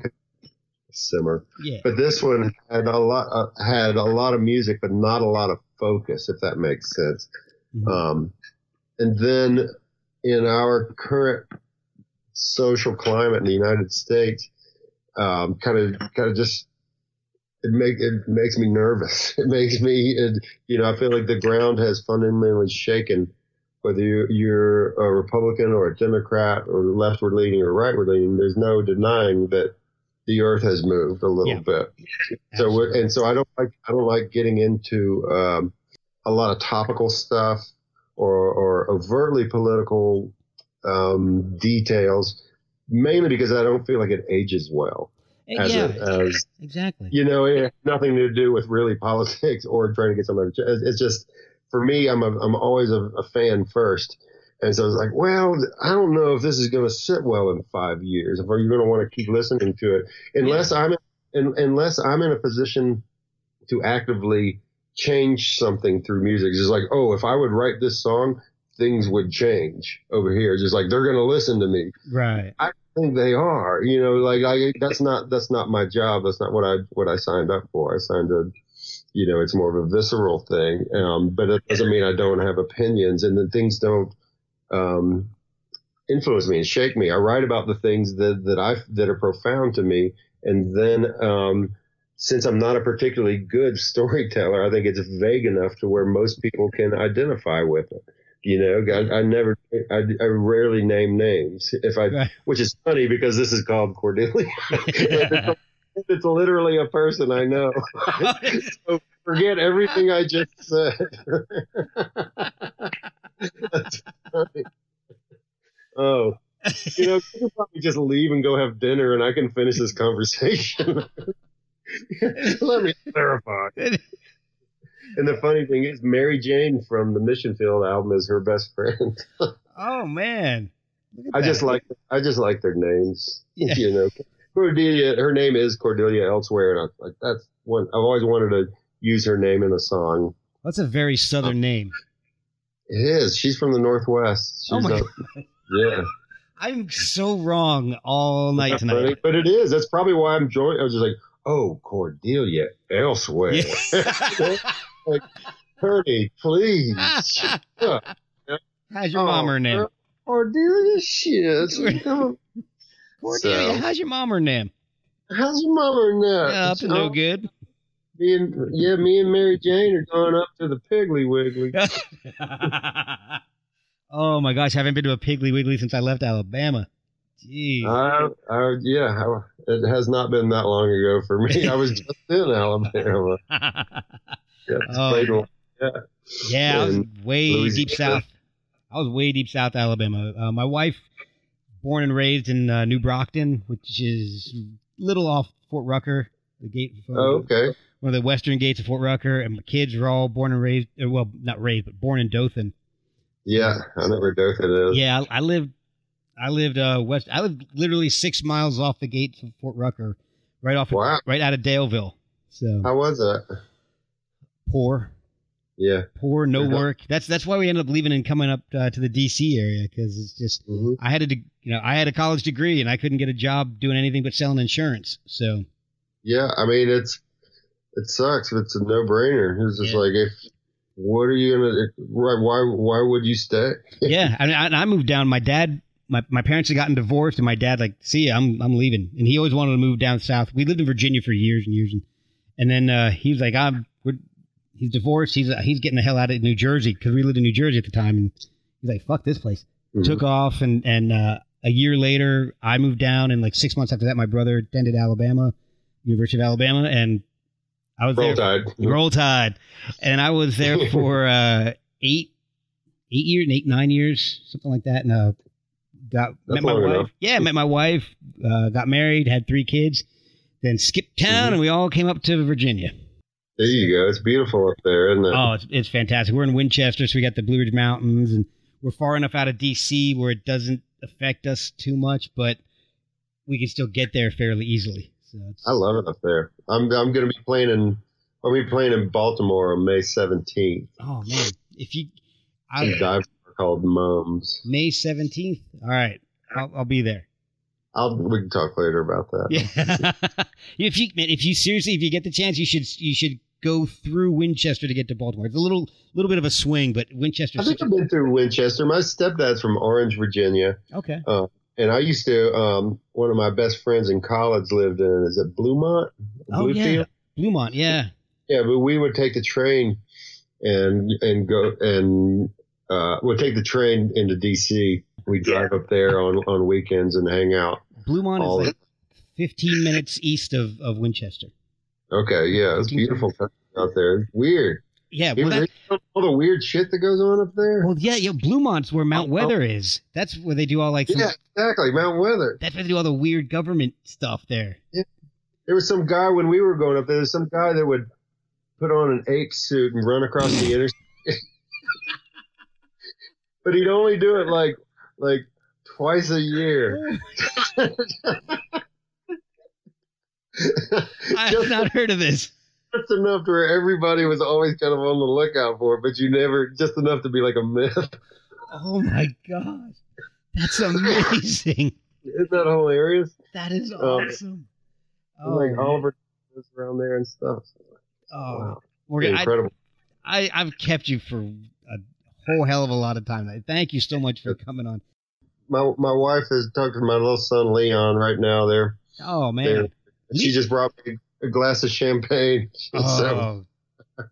[SPEAKER 2] simmer.
[SPEAKER 1] Yeah,
[SPEAKER 2] But this one had a lot uh, had a lot of music, but not a lot of focus, if that makes sense.
[SPEAKER 1] Mhm.
[SPEAKER 2] Um, and then in our current social climate in the United States, um, kind of kind of just it make it makes me nervous. It makes me it, you know I feel like the ground has fundamentally shaken. Whether you- you're a Republican or a Democrat or leftward leaning or rightward leaning, there's no denying that the Earth has moved a little
[SPEAKER 1] Yeah.
[SPEAKER 2] bit. So and so I don't like I don't like getting into um, a lot of topical stuff or or overtly political um, details, mainly because I don't feel like it ages well. As
[SPEAKER 1] yeah,
[SPEAKER 2] a, as
[SPEAKER 1] exactly.
[SPEAKER 2] you know, it has nothing to do with really politics or trying to get somebody. It's just for me, I'm a, I'm always a, a fan first. And so it's like, well, I don't know if this is going to sit well in five years. If you're going to want to keep listening to it, unless I'm in, unless I'm in a position to actively change something through music. It's just like, oh, if I would write this song, things would change over here. It's just like they're going to listen to me.
[SPEAKER 1] Right.
[SPEAKER 2] I think they are. You know, like I that's not that's not my job. That's not what I what I signed up for. I signed a you know, it's more of a visceral thing. Um, but it doesn't mean I don't have opinions and then things don't um influence me and shake me. I write about the things that that I that are profound to me and then um since I'm not a particularly good storyteller, I think it's vague enough to where most people can identify with it. You know, I, I never, I, I rarely name names. If I, which is funny because this is called Cordelia. it's, literally a person I know. so forget everything I just said. That's funny. Oh, you know, you could probably just leave and go have dinner, and I can finish this conversation. Let me clarify. And the funny thing is, Mary Jane from the Mission Field album is her best friend.
[SPEAKER 1] oh man.
[SPEAKER 2] I just like I just like their names.
[SPEAKER 1] Yeah.
[SPEAKER 2] You know, Cordelia. Her name is Cordelia Elsewhere, and I'm like that's one. I've always wanted to use her name in a song.
[SPEAKER 1] That's a very southern uh, name.
[SPEAKER 2] It is. She's from the Northwest. Oh She's
[SPEAKER 1] Oh my
[SPEAKER 2] a- yeah.
[SPEAKER 1] I'm so wrong all night
[SPEAKER 2] That's
[SPEAKER 1] tonight.
[SPEAKER 2] funny, but it is. That's probably why I'm joined. I was just like, oh, Cordelia Elsewhere.
[SPEAKER 1] Yeah.
[SPEAKER 2] Ernie, please. Yeah.
[SPEAKER 1] How's your
[SPEAKER 2] Oh,
[SPEAKER 1] mom her name?
[SPEAKER 2] Cordelia shit. Come on.
[SPEAKER 1] Cordelia,
[SPEAKER 2] so-
[SPEAKER 1] how's your mom her name?
[SPEAKER 2] How's your mama now?
[SPEAKER 1] Yeah, up to no good.
[SPEAKER 2] Me and, yeah, me and Mary Jane are going up to the Piggly Wiggly.
[SPEAKER 1] oh my gosh, I haven't been to a Piggly Wiggly since I left Alabama. Jeez.
[SPEAKER 2] I, I, yeah, it has not been that long ago for me. I was just in Alabama. Yeah,
[SPEAKER 1] Oh,
[SPEAKER 2] one.
[SPEAKER 1] yeah, I was way deep south. I was way deep south Alabama. Uh, my wife, born and raised in uh, New Brockton, which is a little off Fort Rucker, the gate.
[SPEAKER 2] Oh, okay.
[SPEAKER 1] One of the western gates of Fort Rucker, and my kids were all born and raised. uh, Well, not raised, but born in Dothan.
[SPEAKER 2] Yeah, I know where Dothan is.
[SPEAKER 1] Yeah, I, I lived. I lived uh, west. I lived literally six miles off the gates of Fort Rucker, right off,
[SPEAKER 2] Wow.
[SPEAKER 1] right out of Daleville. So
[SPEAKER 2] How was that?
[SPEAKER 1] poor,
[SPEAKER 2] Yeah.
[SPEAKER 1] poor, no work. That's that's why we ended up leaving and coming up uh, to the D.C. area because it's just
[SPEAKER 2] hmm
[SPEAKER 1] I had a de- you know I had a college degree and I couldn't get a job doing anything but selling insurance. So
[SPEAKER 2] Yeah, I mean it's it sucks. but It's a no brainer. It's just
[SPEAKER 1] Yeah.
[SPEAKER 2] like if what are you gonna why why why would you stay?
[SPEAKER 1] yeah, I mean, I, I moved down. My dad, my, my parents had gotten divorced, and my dad like, see, ya, I'm I'm leaving, and he always wanted to move down south. We lived in Virginia for years and years, and and then uh, he was like, I'm he's divorced. He's he's getting the hell out of New Jersey because we lived in New Jersey at the time, and he's like, fuck this place.
[SPEAKER 2] Mhm.
[SPEAKER 1] Took off, and and uh, a year later, I moved down, and like six months after that, my brother attended Alabama, University of Alabama, and I was
[SPEAKER 2] Roll
[SPEAKER 1] there.
[SPEAKER 2] Tide.
[SPEAKER 1] Roll Tide, and I was there for uh, eight, eight years, eight nine years, something like that. And uh, got
[SPEAKER 2] That's
[SPEAKER 1] met my wife.
[SPEAKER 2] enough.
[SPEAKER 1] Yeah, met my wife. Uh, got married, had three kids. Then skipped town,
[SPEAKER 2] Mhm.
[SPEAKER 1] and we all came up to Virginia.
[SPEAKER 2] There you go. It's beautiful up there, isn't it?
[SPEAKER 1] Oh, it's, it's fantastic. We're in Winchester, so we got the Blue Ridge Mountains, and we're far enough out of DC where it doesn't affect us too much, but we can still get there fairly easily. So it's,
[SPEAKER 2] I love it up there. I'm I'm gonna be playing in I'll be playing in Baltimore on May seventeenth.
[SPEAKER 1] oh man, if you, I,
[SPEAKER 2] dive called Mums.
[SPEAKER 1] May seventeenth. All right, I'll, I'll be there.
[SPEAKER 2] I'll we can talk later about that.
[SPEAKER 1] Yeah. if you man, if you seriously, if you get the chance, you should you should go through Winchester to get to Baltimore. It's a little little bit of a swing, but Winchester.
[SPEAKER 2] I think I've been through Winchester. My stepdad's from Orange, Virginia.
[SPEAKER 1] okay.
[SPEAKER 2] And I used to, um, one of my best friends in college lived in, is it Bluemont?
[SPEAKER 1] Oh yeah,
[SPEAKER 2] Bluefield?
[SPEAKER 1] Bluemont. Yeah.
[SPEAKER 2] Yeah, but we would take the train and and go and uh, we'd take the train into DC. We drive up there on on weekends and hang out.
[SPEAKER 1] Bluemont is like 15 minutes east of, of Winchester.
[SPEAKER 2] Okay, yeah, it's beautiful out there. It's weird.
[SPEAKER 1] Yeah, well, that,
[SPEAKER 2] all the weird shit that goes on up there?
[SPEAKER 1] well, yeah, yeah. Bluemont's where Mount
[SPEAKER 2] Oh, oh.
[SPEAKER 1] Weather is. That's where they do all like. Some,
[SPEAKER 2] yeah, exactly. Mount Weather.
[SPEAKER 1] That's where they do all the weird government stuff there.
[SPEAKER 2] There was some guy when we were going up there. There was some guy that would put on an ape suit and run across the interstate. but he'd only do it like like twice a year.
[SPEAKER 1] I have not heard of this.
[SPEAKER 2] just enough to where everybody was always kind of on the lookout for it, but you never just enough to be like a myth.
[SPEAKER 1] Oh my gosh, that's amazing.
[SPEAKER 2] Isn't that hilarious?
[SPEAKER 1] That is
[SPEAKER 2] Um,
[SPEAKER 1] awesome. Oh,
[SPEAKER 2] like Oliver was around there and stuff.
[SPEAKER 1] oh.
[SPEAKER 2] Wow.
[SPEAKER 1] Morgan, I,
[SPEAKER 2] Incredible.
[SPEAKER 1] I, I've kept you for a whole hell of a lot of time. Thank you so much for coming on.
[SPEAKER 2] my my wife is talking to my little son Leon right now. There,
[SPEAKER 1] Oh man.
[SPEAKER 2] there. She just brought me a glass of champagne. So
[SPEAKER 1] Oh.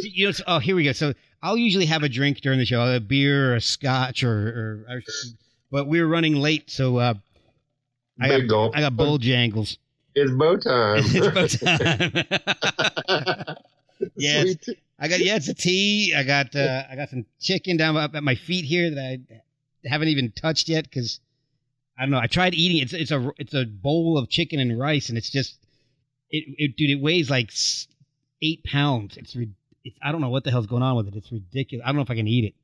[SPEAKER 1] See, you know, so- oh, here we go. So I'll usually have a drink during the show, a beer or a scotch or, or, or but we were running late, so uh, I
[SPEAKER 2] big
[SPEAKER 1] got
[SPEAKER 2] gulp.
[SPEAKER 1] I got Bojangles.
[SPEAKER 2] It's Bo time.
[SPEAKER 1] it's about time. yes, I got yeah, it's a tea. I got uh, I got some chicken down up at my feet here that I haven't even touched yet because I don't know. I tried eating it's it's a it's a bowl of chicken and rice and it's just it, it dude it weighs like eight pounds. It's, it's I don't know what the hell's going on with it. It's ridiculous. I don't know if I can eat it.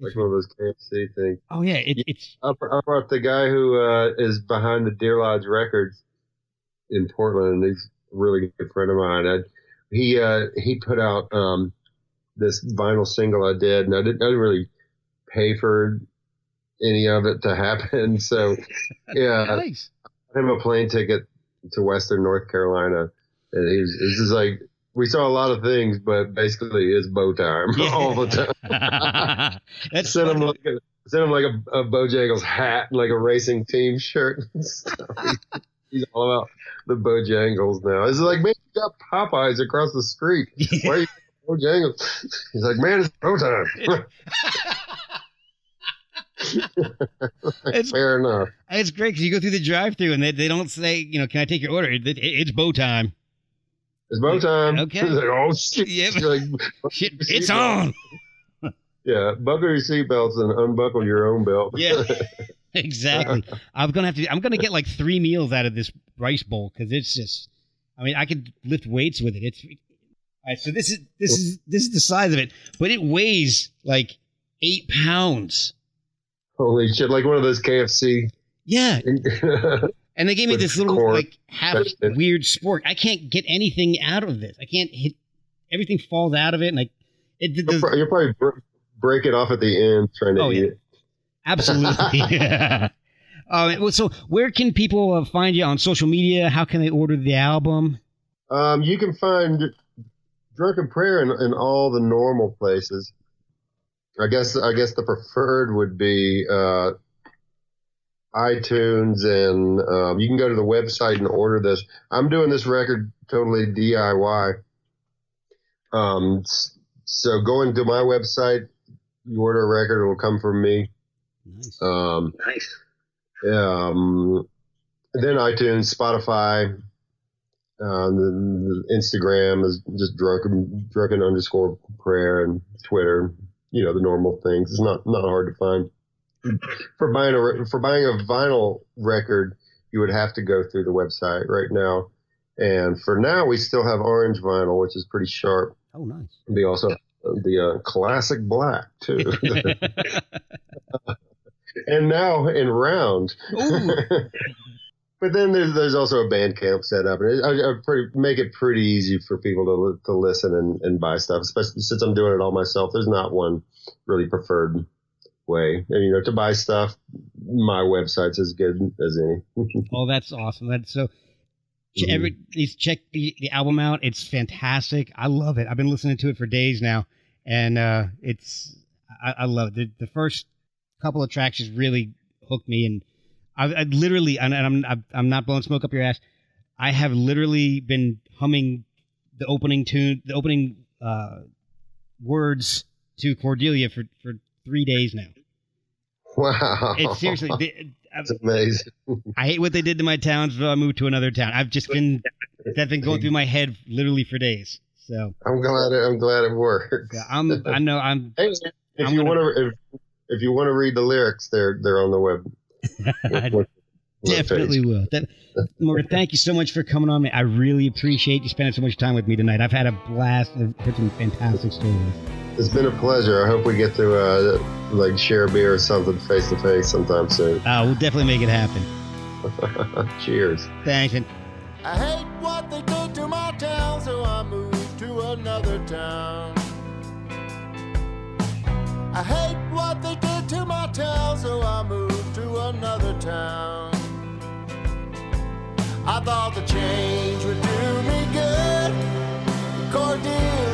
[SPEAKER 2] like one of those KFC things.
[SPEAKER 1] Oh yeah, it, it's
[SPEAKER 2] I br- I brought the guy who uh, is behind the Deer Lodge Records in Portland. He's a really good friend of mine. I, he uh, he put out um, this vinyl single I did, and I didn't, I didn't really pay for any of it to happen. So yeah,
[SPEAKER 1] nice.
[SPEAKER 2] I him a plane ticket to Western North Carolina, and he was, like we saw a lot of things, but basically it's Bo time all the time.
[SPEAKER 1] That's
[SPEAKER 2] sent him like a sent him like a, a Bojangles hat and like a racing team shirt and stuff. He's all about the Bojangles now. It's like, man, you got Popeyes across the street. Why are you Bojangles? He's like, man, it's Bo time.
[SPEAKER 1] It's-
[SPEAKER 2] Fair enough.
[SPEAKER 1] It's great because you go through the drive-through and they, they don't say, you know, can I take your order? It, it- it's Bo time.
[SPEAKER 2] It's Bo time.
[SPEAKER 1] Okay.
[SPEAKER 2] Like, oh shit.
[SPEAKER 1] Yep.
[SPEAKER 2] Like,
[SPEAKER 1] Shit, it's on.
[SPEAKER 2] Yeah, buckle your seatbelts and unbuckle your own belt.
[SPEAKER 1] Yeah, exactly. I'm gonna have to. I'm gonna get like three meals out of this rice bowl because it's just, I mean, I could lift weights with it. It's all right. So this is this is this is the size of it, but it weighs like eight pounds.
[SPEAKER 2] Holy shit! Like one of those KFC.
[SPEAKER 1] Yeah, and they gave me this little like half weird spork. I can't get anything out of this. I can't hit. Everything falls out of it, and like it.
[SPEAKER 2] You'll,
[SPEAKER 1] does,
[SPEAKER 2] pro- you'll probably br- break it off at the end trying to
[SPEAKER 1] Oh,
[SPEAKER 2] eat
[SPEAKER 1] yeah.
[SPEAKER 2] it.
[SPEAKER 1] Absolutely. yeah. Um, so where can people uh, find you on social media? How can they order the album?
[SPEAKER 2] Um, you can find Drunken Prayer in, in all the normal places. I guess I guess the preferred would be uh, iTunes, and um, you can go to the website and order this. I'm doing this record totally DIY. Um, so going to my website, you order a record, it'll come from me.
[SPEAKER 1] Nice.
[SPEAKER 2] Um, nice. Um, then iTunes, Spotify, uh, the, the Instagram is just drunken, drunken underscore prayer, and Twitter. You know the normal things. It's not not hard to find. For buying a for buying a vinyl record, you would have to go through the website right now. And for now, we still have orange vinyl, which is pretty sharp.
[SPEAKER 1] Oh, nice.
[SPEAKER 2] We also have the uh, classic black too. and now in round. But then there's there's also a Bandcamp set up, and I, I pretty, make it pretty easy for people to to listen and, and buy stuff. Especially since I'm doing it all myself, there's not one really preferred way. And, you know, to buy stuff, my website's as good as any.
[SPEAKER 1] oh, that's awesome. That's so.
[SPEAKER 2] Mhm.
[SPEAKER 1] Every please check the, the album out. It's fantastic. I love it. I've been listening to it for days now, and uh, it's I, I love it. The, the first couple of tracks just really hooked me, and I, I literally and, I'm I'm- not blowing smoke up your ass. I have literally been humming the opening tune, the opening uh, words to Cordelia for for three days now.
[SPEAKER 2] wow,
[SPEAKER 1] It's seriously. the-
[SPEAKER 2] it's amazing.
[SPEAKER 1] I hate what they did to my town, so I moved to another town. I've just been that's been going through my head literally for days. So
[SPEAKER 2] I'm glad it, I'm glad it works.
[SPEAKER 1] yeah, I'm I know I'm
[SPEAKER 2] Hey, if
[SPEAKER 1] I'm
[SPEAKER 2] you want to, if, if you want to read the lyrics, they're they're on the web.
[SPEAKER 1] I
[SPEAKER 2] web
[SPEAKER 1] definitely
[SPEAKER 2] page.
[SPEAKER 1] will. That, Morgan, thank you so much for coming on. Me. I really appreciate you spending so much time with me tonight. I've had a blast. I've heard some fantastic stories.
[SPEAKER 2] It's been a pleasure. I hope we get to uh, like share a beer or something face to face sometime soon.
[SPEAKER 1] Uh, we'll definitely make it happen.
[SPEAKER 2] Cheers.
[SPEAKER 1] Thanks. And
[SPEAKER 4] I hate what they did to my town, so I moved to another town. I hate what they did to my town, so I moved to another town. I thought the change would do me good. Cordelia